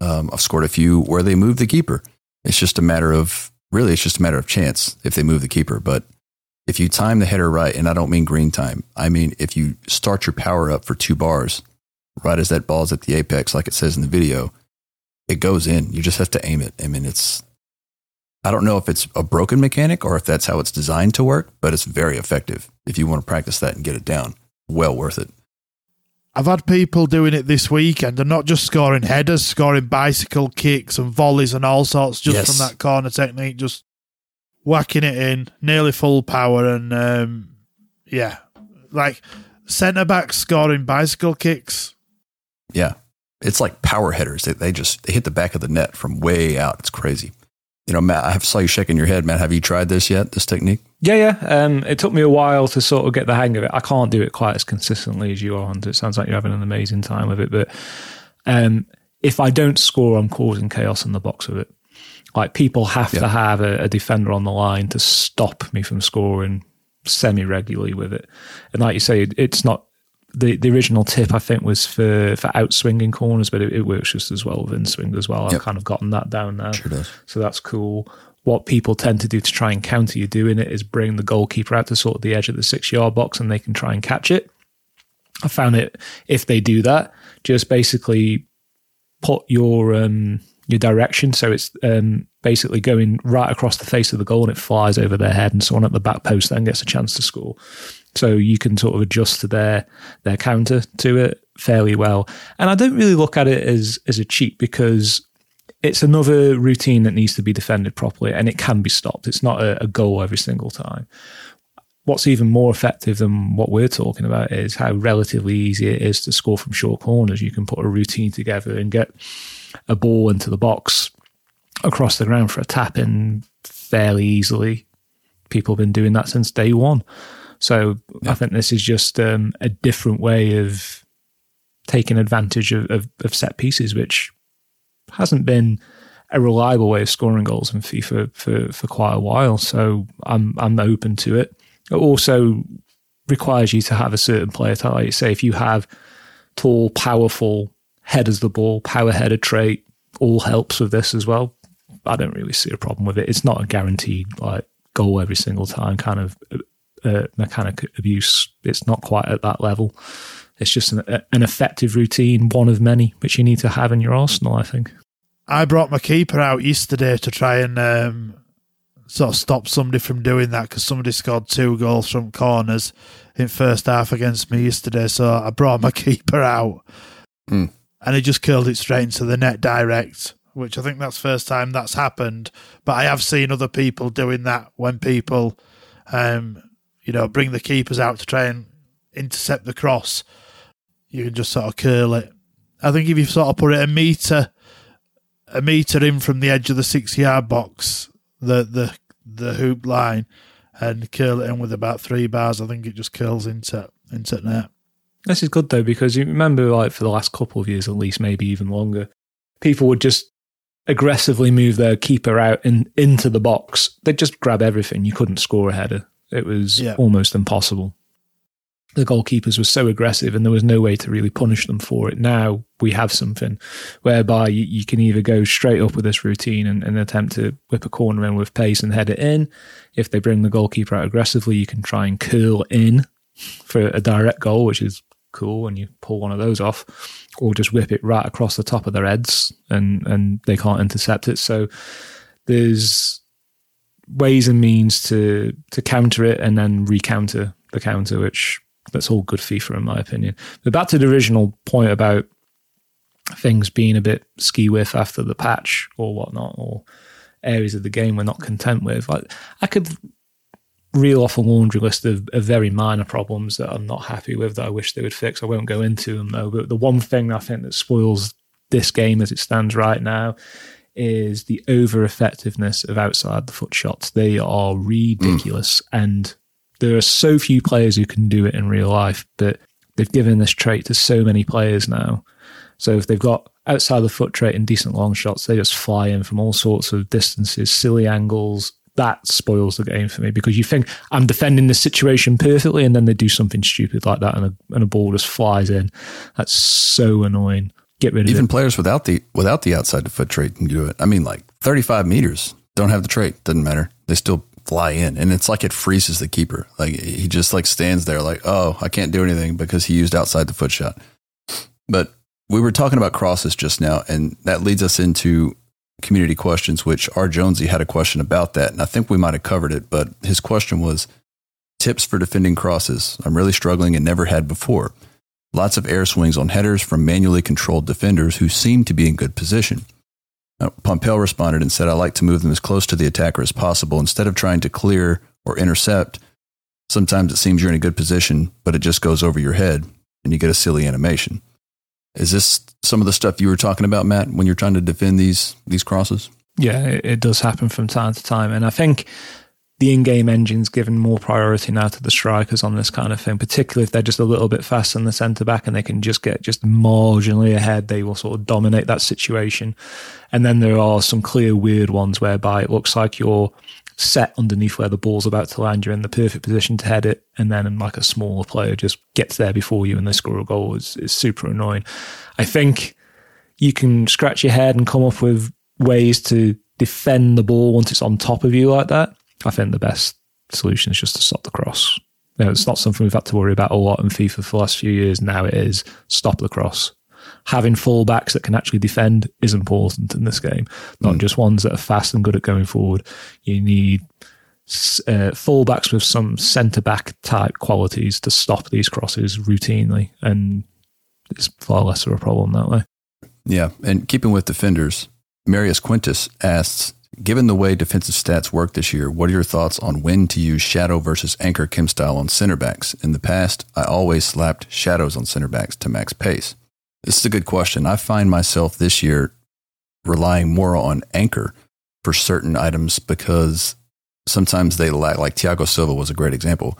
Um, I've scored a few where they move the keeper. It's just a matter of really, it's just a matter of chance if they move the keeper. But if you time the header right, and I don't mean green time, I mean if you start your power up for two bars, right as that ball's at the apex, like it says in the video, it goes in. You just have to aim it. I mean, it's I don't know if it's a broken mechanic or if that's how it's designed to work, but it's very effective. If you want to practice that and get it down, well worth it. I've had people doing it this weekend and they're not just scoring headers, scoring bicycle kicks and volleys and all sorts just Yes. from that corner technique, just whacking it in, nearly full power. And um, yeah, like centre back scoring bicycle kicks. Yeah. It's like power headers. They, they just they hit the back of the net from way out. It's crazy. You know, Matt, I saw you shaking your head. Matt, have you tried this yet? This technique? Yeah, yeah. Um, it took me a while to sort of get the hang of it. I can't do it quite as consistently as you are, and it sounds like you're having an amazing time with it. But um, if I don't score, I'm causing chaos in the box with it. Like people have Yeah. to have a, a defender on the line to stop me from scoring semi regularly with it. And like you say, it, it's not the the original tip. I think was for for outswinging corners, but it, it works just as well with in swing as well. Yep. I've kind of gotten that down now. Sure. So that's cool. What people tend to do to try and counter you doing it is bring the goalkeeper out to sort of the edge of the six yard box and they can try and catch it. I found it if they do that, just basically put your um your direction so it's um basically going right across the face of the goal and it flies over their head and someone at the back post then gets a chance to score. So you can sort of adjust to their their counter to it fairly well. And I don't really look at it as as a cheat because it's another routine that needs to be defended properly and it can be stopped. It's not a, a goal every single time. What's even more effective than what we're talking about is how relatively easy it is to score from short corners. You can put a routine together and get a ball into the box across the ground for a tap in fairly easily. People have been doing that since day one. So I think this is just um, a different way of taking advantage of, of, of set pieces, which hasn't been a reliable way of scoring goals in FIFA for, for quite a while. So I'm I'm open to it. It also requires you to have a certain player type. Like say, if you have tall, powerful, headers the ball, power header trait, all helps with this as well. I don't really see a problem with it. It's not a guaranteed like goal every single time kind of uh, mechanic abuse. It's not quite at that level. It's just an, an effective routine, one of many, which you need to have in your arsenal. I think. I brought my keeper out yesterday to try and um, sort of stop somebody from doing that because somebody scored two goals from corners in first half against me yesterday. So I brought my keeper out Mm. and he just curled it straight into the net direct, which I think that's first time that's happened. But I have seen other people doing that when people, um, you know, bring the keepers out to try and intercept the cross. You can just sort of curl it. I think if you sort of put it a meter a meter in from the edge of the six yard box, the the the hoop line, and curl it in with about three bars. I think it just curls into into net. This is good though because you remember, like for the last couple of years, at least, maybe even longer, people would just aggressively move their keeper out and into the box. They'd just grab everything. You couldn't score a header. It was Yeah. almost impossible. The goalkeepers were so aggressive, and there was no way to really punish them for it. Now we have something whereby you, you can either go straight up with this routine and, and attempt to whip a corner in with pace and head it in. If they bring the goalkeeper out aggressively, you can try and curl in for a direct goal, which is cool, and you pull one of those off, or just whip it right across the top of their heads, and and they can't intercept it. So there's ways and means to to counter it, and then recounter the counter, which that's all good FIFA in my opinion. But back to the original point about things being a bit ski with after the patch or whatnot, or areas of the game we're not content with. Like I could reel off a laundry list of, of very minor problems that I'm not happy with that I wish they would fix. I won't go into them though. But the one thing I think that spoils this game as it stands right now is the over effectiveness of outside the foot shots. They are ridiculous. Mm. And there are so few players who can do it in real life, but they've given this trait to so many players now. So if they've got outside the foot trait and decent long shots, they just fly in from all sorts of distances, silly angles. That spoils the game for me because you think I'm defending this situation perfectly, and then they do something stupid like that, and a, and a ball just flies in. That's so annoying. Get rid of Even it. players without the without the outside the foot trait can do it. I mean, like 35 meters don't have the trait. Doesn't matter. They still fly in, and it's like it freezes the keeper. Like he just like stands there, like, oh, I can't do anything because he used outside the foot shot. But we were talking about crosses just now, and that leads us into community questions, which R. Jonesy had a question about that. And I think we might have covered it, but his question was tips for defending crosses. I'm really struggling and never had before. Lots of air swings on headers from manually controlled defenders who seem to be in good position. Now, Pompeo responded and said, I like to move them as close to the attacker as possible instead of trying to clear or intercept. Sometimes it seems you're in a good position, but it just goes over your head and you get a silly animation. Is this some of the stuff you were talking about, Matt, when you're trying to defend these these crosses? Yeah, it, it does happen from time to time, and I think the in-game engine's given more priority now to the strikers on this kind of thing, particularly if they're just a little bit faster than the centre back and they can just get just marginally ahead. They will sort of dominate that situation. And then there are some clear weird ones whereby it looks like you're set underneath where the ball's about to land. You're in the perfect position to head it, and then like a smaller player just gets there before you and they score a goal. is, it's super annoying. I think you can scratch your head and come up with ways to defend the ball once it's on top of you like that. I think the best solution is just to stop the cross. You know, it's not something we've had to worry about a lot in FIFA for the last few years. Now it is stop the cross. Having fullbacks that can actually defend is important in this game, not mm. just ones that are fast and good at going forward. You need uh, fullbacks with some centre back type qualities to stop these crosses routinely, and it's far less of a problem that way. Yeah, and keeping with defenders, Marius Quintus asks, given the way defensive stats work this year, what are your thoughts on when to use shadow versus anchor chem style on center backs? In the past, I always slapped shadows on center backs to max pace. This is a good question. I find myself this year relying more on anchor for certain items because sometimes they lack, like Thiago Silva was a great example.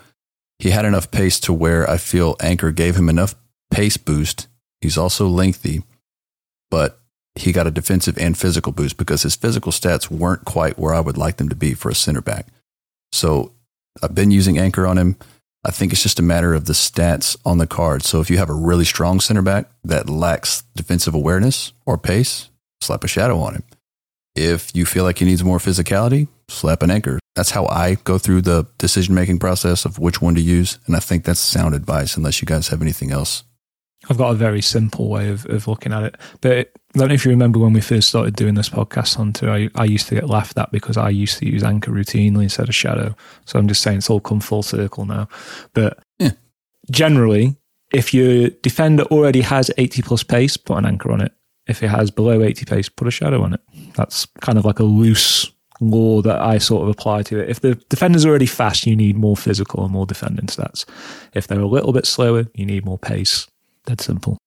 He had enough pace to where I feel anchor gave him enough pace boost. He's also lengthy, but he got a defensive and physical boost because his physical stats weren't quite where I would like them to be for a center back. So I've been using anchor on him. I think it's just a matter of the stats on the card. So if you have a really strong center back that lacks defensive awareness or pace, slap a shadow on him. If you feel like he needs more physicality, slap an anchor. That's how I go through the decision making process of which one to use. And I think that's sound advice, unless you guys have anything else I've got a very simple way of, of looking at it. But I don't know if you remember when we first started doing this podcast, Hunter, I, I used to get laughed at because I used to use Anchor routinely instead of Shadow. So I'm just saying it's all come full circle now. But yeah. generally, if your defender already has 80 plus pace, put an Anchor on it. If it has below 80 pace, put a Shadow on it. That's kind of like a loose law that I sort of apply to it. If the defender's already fast, you need more physical and more defending stats. If they're a little bit slower, you need more pace that simple.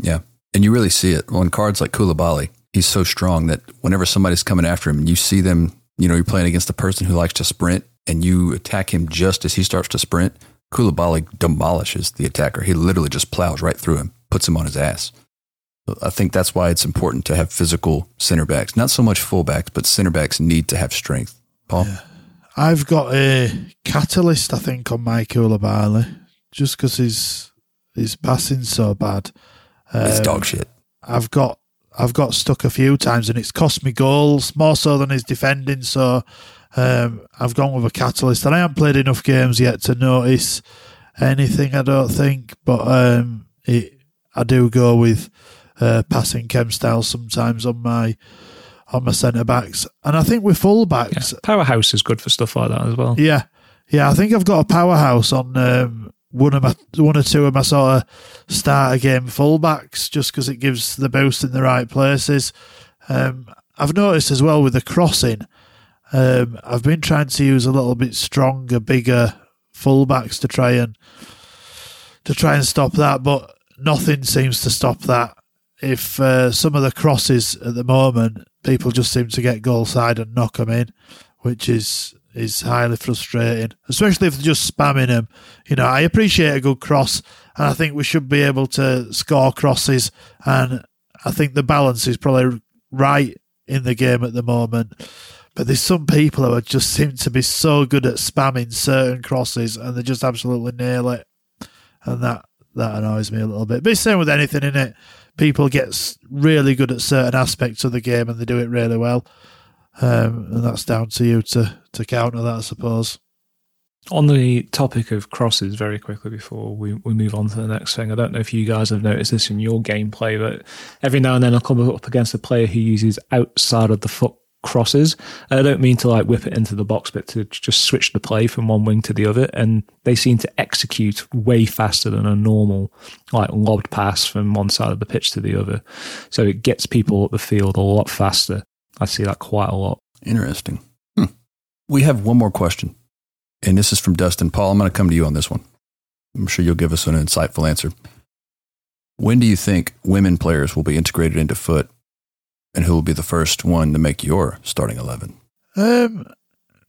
Yeah. And you really see it on cards like Koulibaly. He's so strong that whenever somebody's coming after him and you see them, you know, you're playing against a person who likes to sprint and you attack him just as he starts to sprint, Koulibaly demolishes the attacker. He literally just plows right through him, puts him on his ass. I think that's why it's important to have physical center backs. Not so much fullbacks, but center backs need to have strength. Paul? Yeah. I've got a catalyst, I think, on my Koulibaly, just because he's his passing's so bad. Um, it's dog shit. I've got I've got stuck a few times and it's cost me goals more so than his defending. So um, I've gone with a catalyst, and I haven't played enough games yet to notice anything. I don't think, but um, it, I do go with uh, passing chem style sometimes on my on my centre backs, and I think with full backs, yeah. powerhouse is good for stuff like that as well. Yeah, yeah, I think I've got a powerhouse on um, one of my one or two of my sort of starter game fullbacks just because it gives the boost in the right places. Um, I've noticed as well with the crossing, um, I've been trying to use a little bit stronger, bigger fullbacks to try and to try and stop that, but nothing seems to stop that. If uh, some of the crosses at the moment, people just seem to get goal side and knock them in, which is is highly frustrating, especially if they're just spamming him. You know, I appreciate a good cross, and I think we should be able to score crosses, and I think the balance is probably right in the game at the moment. But there's some people who just seem to be so good at spamming certain crosses, and they just absolutely nail it, and that that annoys me a little bit. But it's same with anything in it. People get really good at certain aspects of the game, and they do it really well. Um, and that's down to you to, to counter that, I suppose. On the topic of crosses, very quickly before we, we move on to the next thing, I don't know if you guys have noticed this in your gameplay, but every now and then I'll come up against a player who uses outside of the foot crosses. I don't mean to like whip it into the box, but to just switch the play from one wing to the other. And they seem to execute way faster than a normal, like lobbed pass from one side of the pitch to the other. So it gets people up the field a lot faster. I see that quite a lot. Interesting. We have one more question, and this is from Dustin. Paul, I'm going to come to you on this one. I'm sure you'll give us an insightful answer. When do you think women players will be integrated into FUT, and who will be the first one to make your starting 11? Um,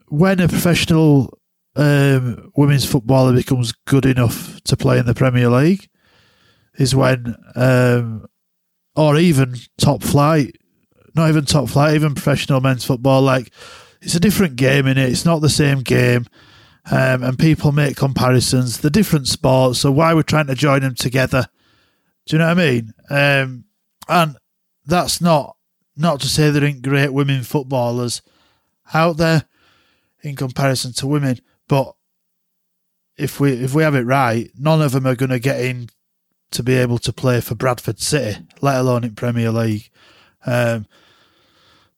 when a professional um, women's footballer becomes good enough to play in the Premier League, is when, um, or even top flight, not even top flight, even professional men's football. Like it's a different game in it. It's not the same game, um, and people make comparisons. The different sports. So why we're trying to join them together? Do you know what I mean? Um, and that's not not to say there ain't great women footballers out there in comparison to women, but if we if we have it right, none of them are going to get in to be able to play for Bradford City, let alone in Premier League. Um,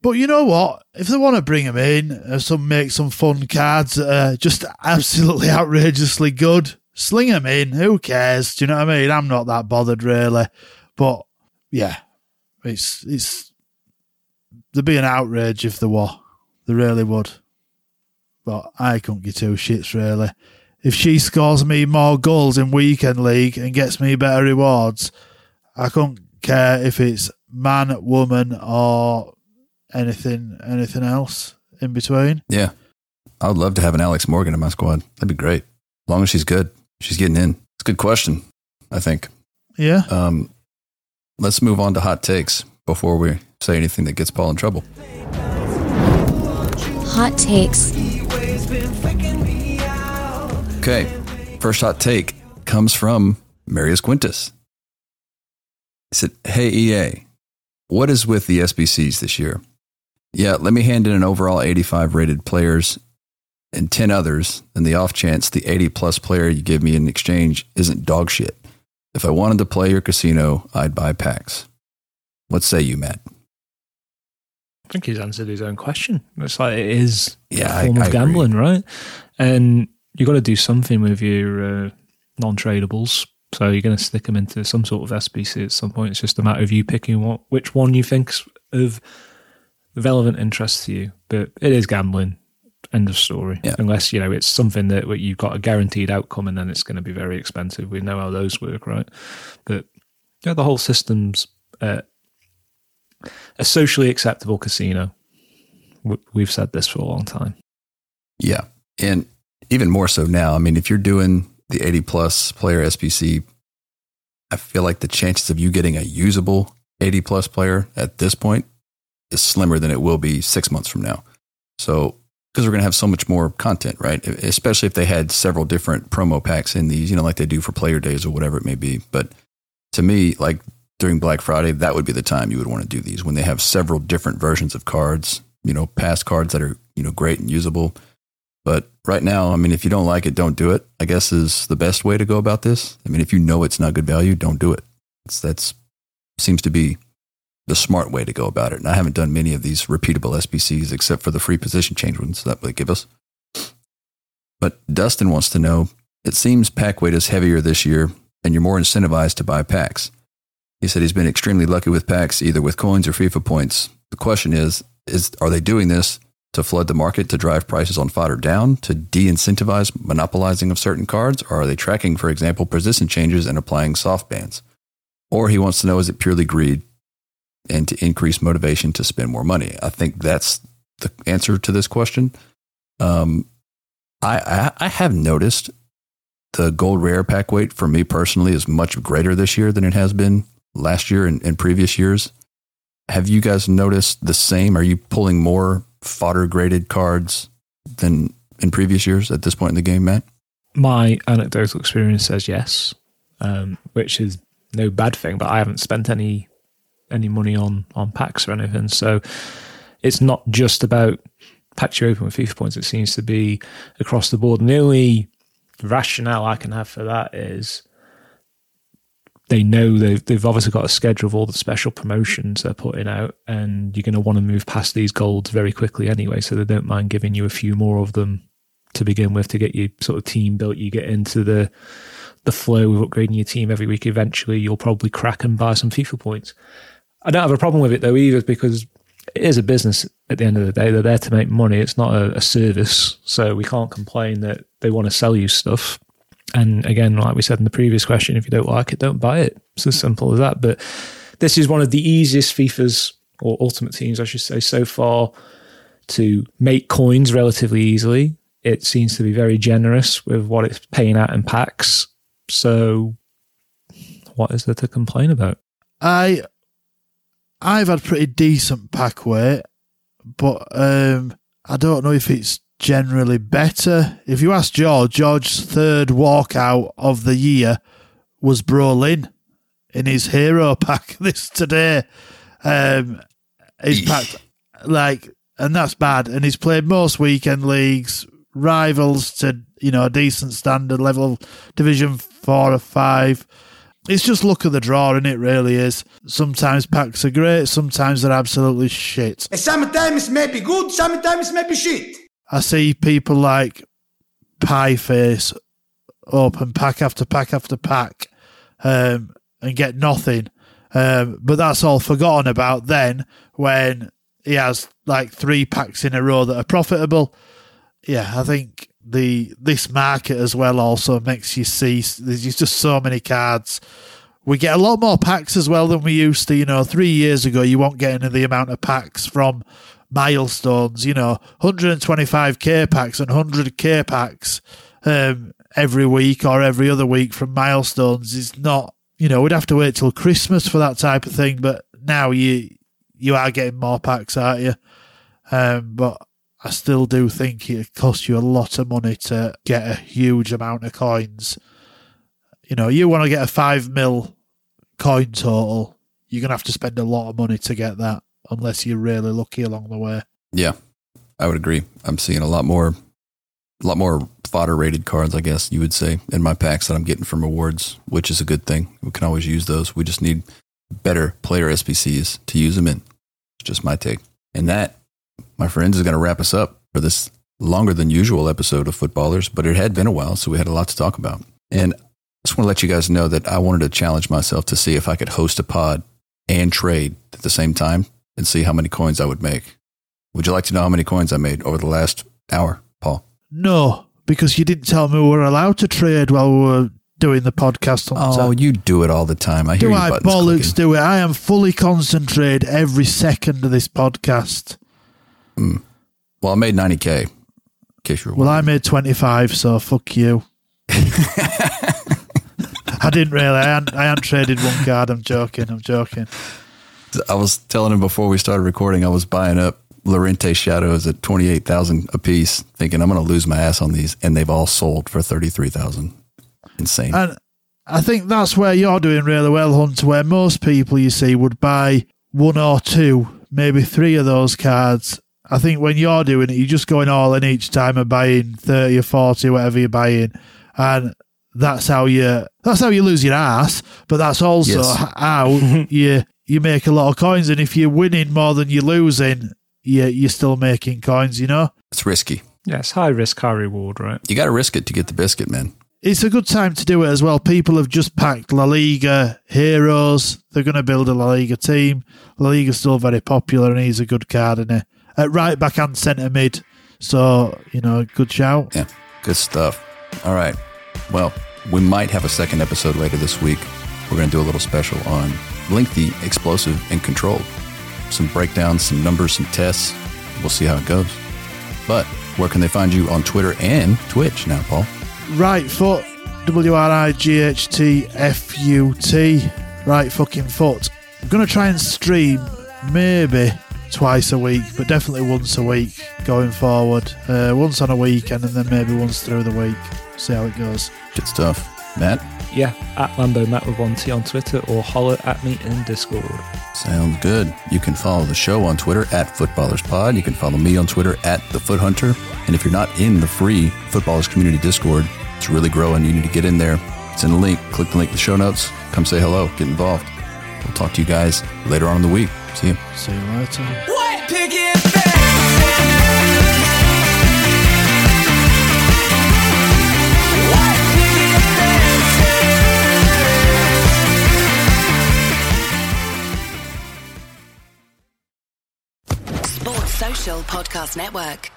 but you know what? If they want to bring him in, uh, some make some fun cards that are just absolutely outrageously good, sling him in. Who cares? Do you know what I mean? I'm not that bothered really. But yeah, it's it's there'd be an outrage if there were. There really would. But I couldn't give two shits really. If she scores me more goals in weekend league and gets me better rewards, I couldn't care if it's man, woman, or anything anything else in between. Yeah. I would love to have an Alex Morgan in my squad. That'd be great. As long as she's good. She's getting in. It's a good question, I think. Yeah. Um, let's move on to hot takes before we say anything that gets Paul in trouble. Hot takes. Okay. First hot take comes from Marius Quintus. He said, Hey, EA, what is with the SBCs this year? Yeah, let me hand in an overall 85 rated players and 10 others, and the off chance the 80 plus player you give me in exchange isn't dog shit. If I wanted to play your casino, I'd buy packs. What say you, Matt? I think he's answered his own question. It's like it is Yeah, a form I- of I gambling, right? And you've got to do something with your uh, non-tradables. So you're going to stick them into some sort of SBC at some point. It's just a matter of you picking what which one you think's of relevant interest to you. But it is gambling. End of story. Yeah. Unless you know it's something that where you've got a guaranteed outcome, and then it's going to be very expensive. We know how those work, right? But yeah, the whole system's uh, a socially acceptable casino. We've said this for a long time. Yeah. And even more so now. I mean, if you're doing the 80 plus player SBC, I feel like the chances of you getting a usable 80 plus player at this point is slimmer than it will be six months from now. So, because we're going to have so much more content, right? Especially if they had several different promo packs in these, you know, like they do for player days or whatever it may be. But to me, like during Black Friday, that would be the time you would want to do these when they have several different versions of cards, you know, past cards that are, you know, great and usable. But right now, I mean, if you don't like it, don't do it. I guess is the best way to go about this. I mean, if you know it's not good value, don't do it. It's, that's seems to be the smart way to go about it. And I haven't done many of these repeatable SBCs except for the free position change ones that they give us. But Dustin wants to know it seems pack weight is heavier this year and you're more incentivized to buy packs. He said he's been extremely lucky with packs, either with coins or FIFA points. The question is, is are they doing this to flood the market to drive prices on fodder down, to de-incentivize monopolizing of certain cards, or are they tracking, for example, position changes and applying soft bans? Or he wants to know, is it purely greed and to increase motivation to spend more money? I think that's the answer to this question. Um, I, I, I have noticed the gold rare pack weight for me personally is much greater this year than it has been last year and, and previous years. Have you guys noticed the same? Are you pulling more fodder graded cards than in previous years at this point in the game, Matt? My anecdotal experience says yes, um, which is no bad thing. But I haven't spent any any money on on packs or anything, so it's not just about patch you open with FIFA points. It seems to be across the board. And the only rationale I can have for that is they know they've, they've obviously got a schedule of all the special promotions they're putting out, and you're going to want to move past these golds very quickly anyway. So they don't mind giving you a few more of them to begin with to get your sort of team built. You get into the the flow of upgrading your team every week. Eventually, you'll probably crack and buy some FIFA points. I don't have a problem with it though either because it is a business at the end of the day. They're there to make money. It's not a, a service, so we can't complain that they want to sell you stuff. And again, like we said in the previous question, if you don't like it, don't buy it. It's as simple as that. But this is one of the easiest FIFA's or Ultimate Teams, I should say, so far to make coins relatively easily. It seems to be very generous with what it's paying out in packs. So, what is there to complain about? I I've had pretty decent pack weight, but um, I don't know if it's generally better. If you ask George, George's third walkout of the year was Brolin in his hero pack this today. Um, he's packed like, and that's bad. And he's played most weekend leagues, rivals to you know a decent standard level, Division four or five it's just luck of the draw, and it really is. Sometimes packs are great, sometimes they're absolutely shit. Sometimes maybe good, sometimes maybe shit. I see people like Pie Face open pack after pack after pack um, and get nothing. Um, but that's all forgotten about then when he has like three packs in a row that are profitable. Yeah, I think the this market as well also makes you see there's just so many cards. We get a lot more packs as well than we used to. You know, three years ago you won't get any the amount of packs from milestones. You know, 125k packs and 100k packs um, every week or every other week from milestones is not. You know, we'd have to wait till Christmas for that type of thing. But now you you are getting more packs, aren't you? Um, but I still do think it costs you a lot of money to get a huge amount of coins. You know, you want to get a five mil coin total, you're to have to spend a lot of money to get that, unless you're really lucky along the way. Yeah, I would agree. I'm seeing a lot more, a lot more fodder rated cards, I guess you would say, in my packs that I'm getting from rewards, which is a good thing. We can always use those. We just need better player SBCs to use them in. It's just my take. And that my friends, is going to wrap us up for this longer than usual episode of FUT Ballerz, but it had been a while, so we had a lot to talk about. And I just want to let you guys know that I wanted to challenge myself to see if I could host a pod and trade at the same time and see how many coins I would make. Would you like to know how many coins I made over the last hour, Paul? No, because you didn't tell me we were allowed to trade while we were doing the podcast. On oh, you do it all the time. I hear do. I bollocks do it? I am fully concentrated every second of this podcast. Mm. Well, I made 90K. In case you're well, I made 25, so fuck you. I didn't really. I hadn't, I hadn't traded one card. I'm joking. I'm joking. I was telling him before we started recording, I was buying up Llorente shadows at 28,000 a piece, thinking I'm going to lose my ass on these. And they've all sold for 33,000. Insane. And I think that's where you're doing really well, Hunter, where most people you see would buy one or two, maybe three of those cards I think when you're doing it, you're just going all in each time and buying 30 or 40, whatever you're buying. And that's how you that's how you lose your ass, but that's also yes. how you you make a lot of coins. And if you're winning more than you're losing, you you're still making coins. You know, it's risky. Yes, high risk, high reward, right? You got to risk it to get the biscuit, man. It's a good time to do it as well. People have just packed La Liga heroes. They're going to build a La Liga team. La Liga's still very popular, and he's a good card in it at right back and centre mid. So, you know, good shout. Yeah, good stuff. All right. Well, we might have a second episode later this week. We're going to do a little special on lengthy, explosive, and controlled. Some breakdowns, some numbers, some tests. We'll see how it goes. But where can they find you on Twitter and Twitch now, Paul? Right foot, W R I G H T F U T, right fucking foot. I'm going to try and stream maybe twice a week, but definitely once a week going forward. Uh, once on a weekend and then maybe once through the week. See how it goes. Good stuff. Matt? Yeah, at Lando Matt with one T on Twitter or holler at me in Discord. Sounds good. You can follow the show on Twitter at FUTBallerzPod. You can follow me on Twitter at The FUT Hunter. And if you're not in the free FUT Ballerz Community Discord, it's really growing. You need to get in there. It's in the link. Click the link in the show notes. Come say hello. Get involved. We'll talk to you guys later on in the week. See you. See you later. What picket fence? What picket? Sports Social Podcast Network.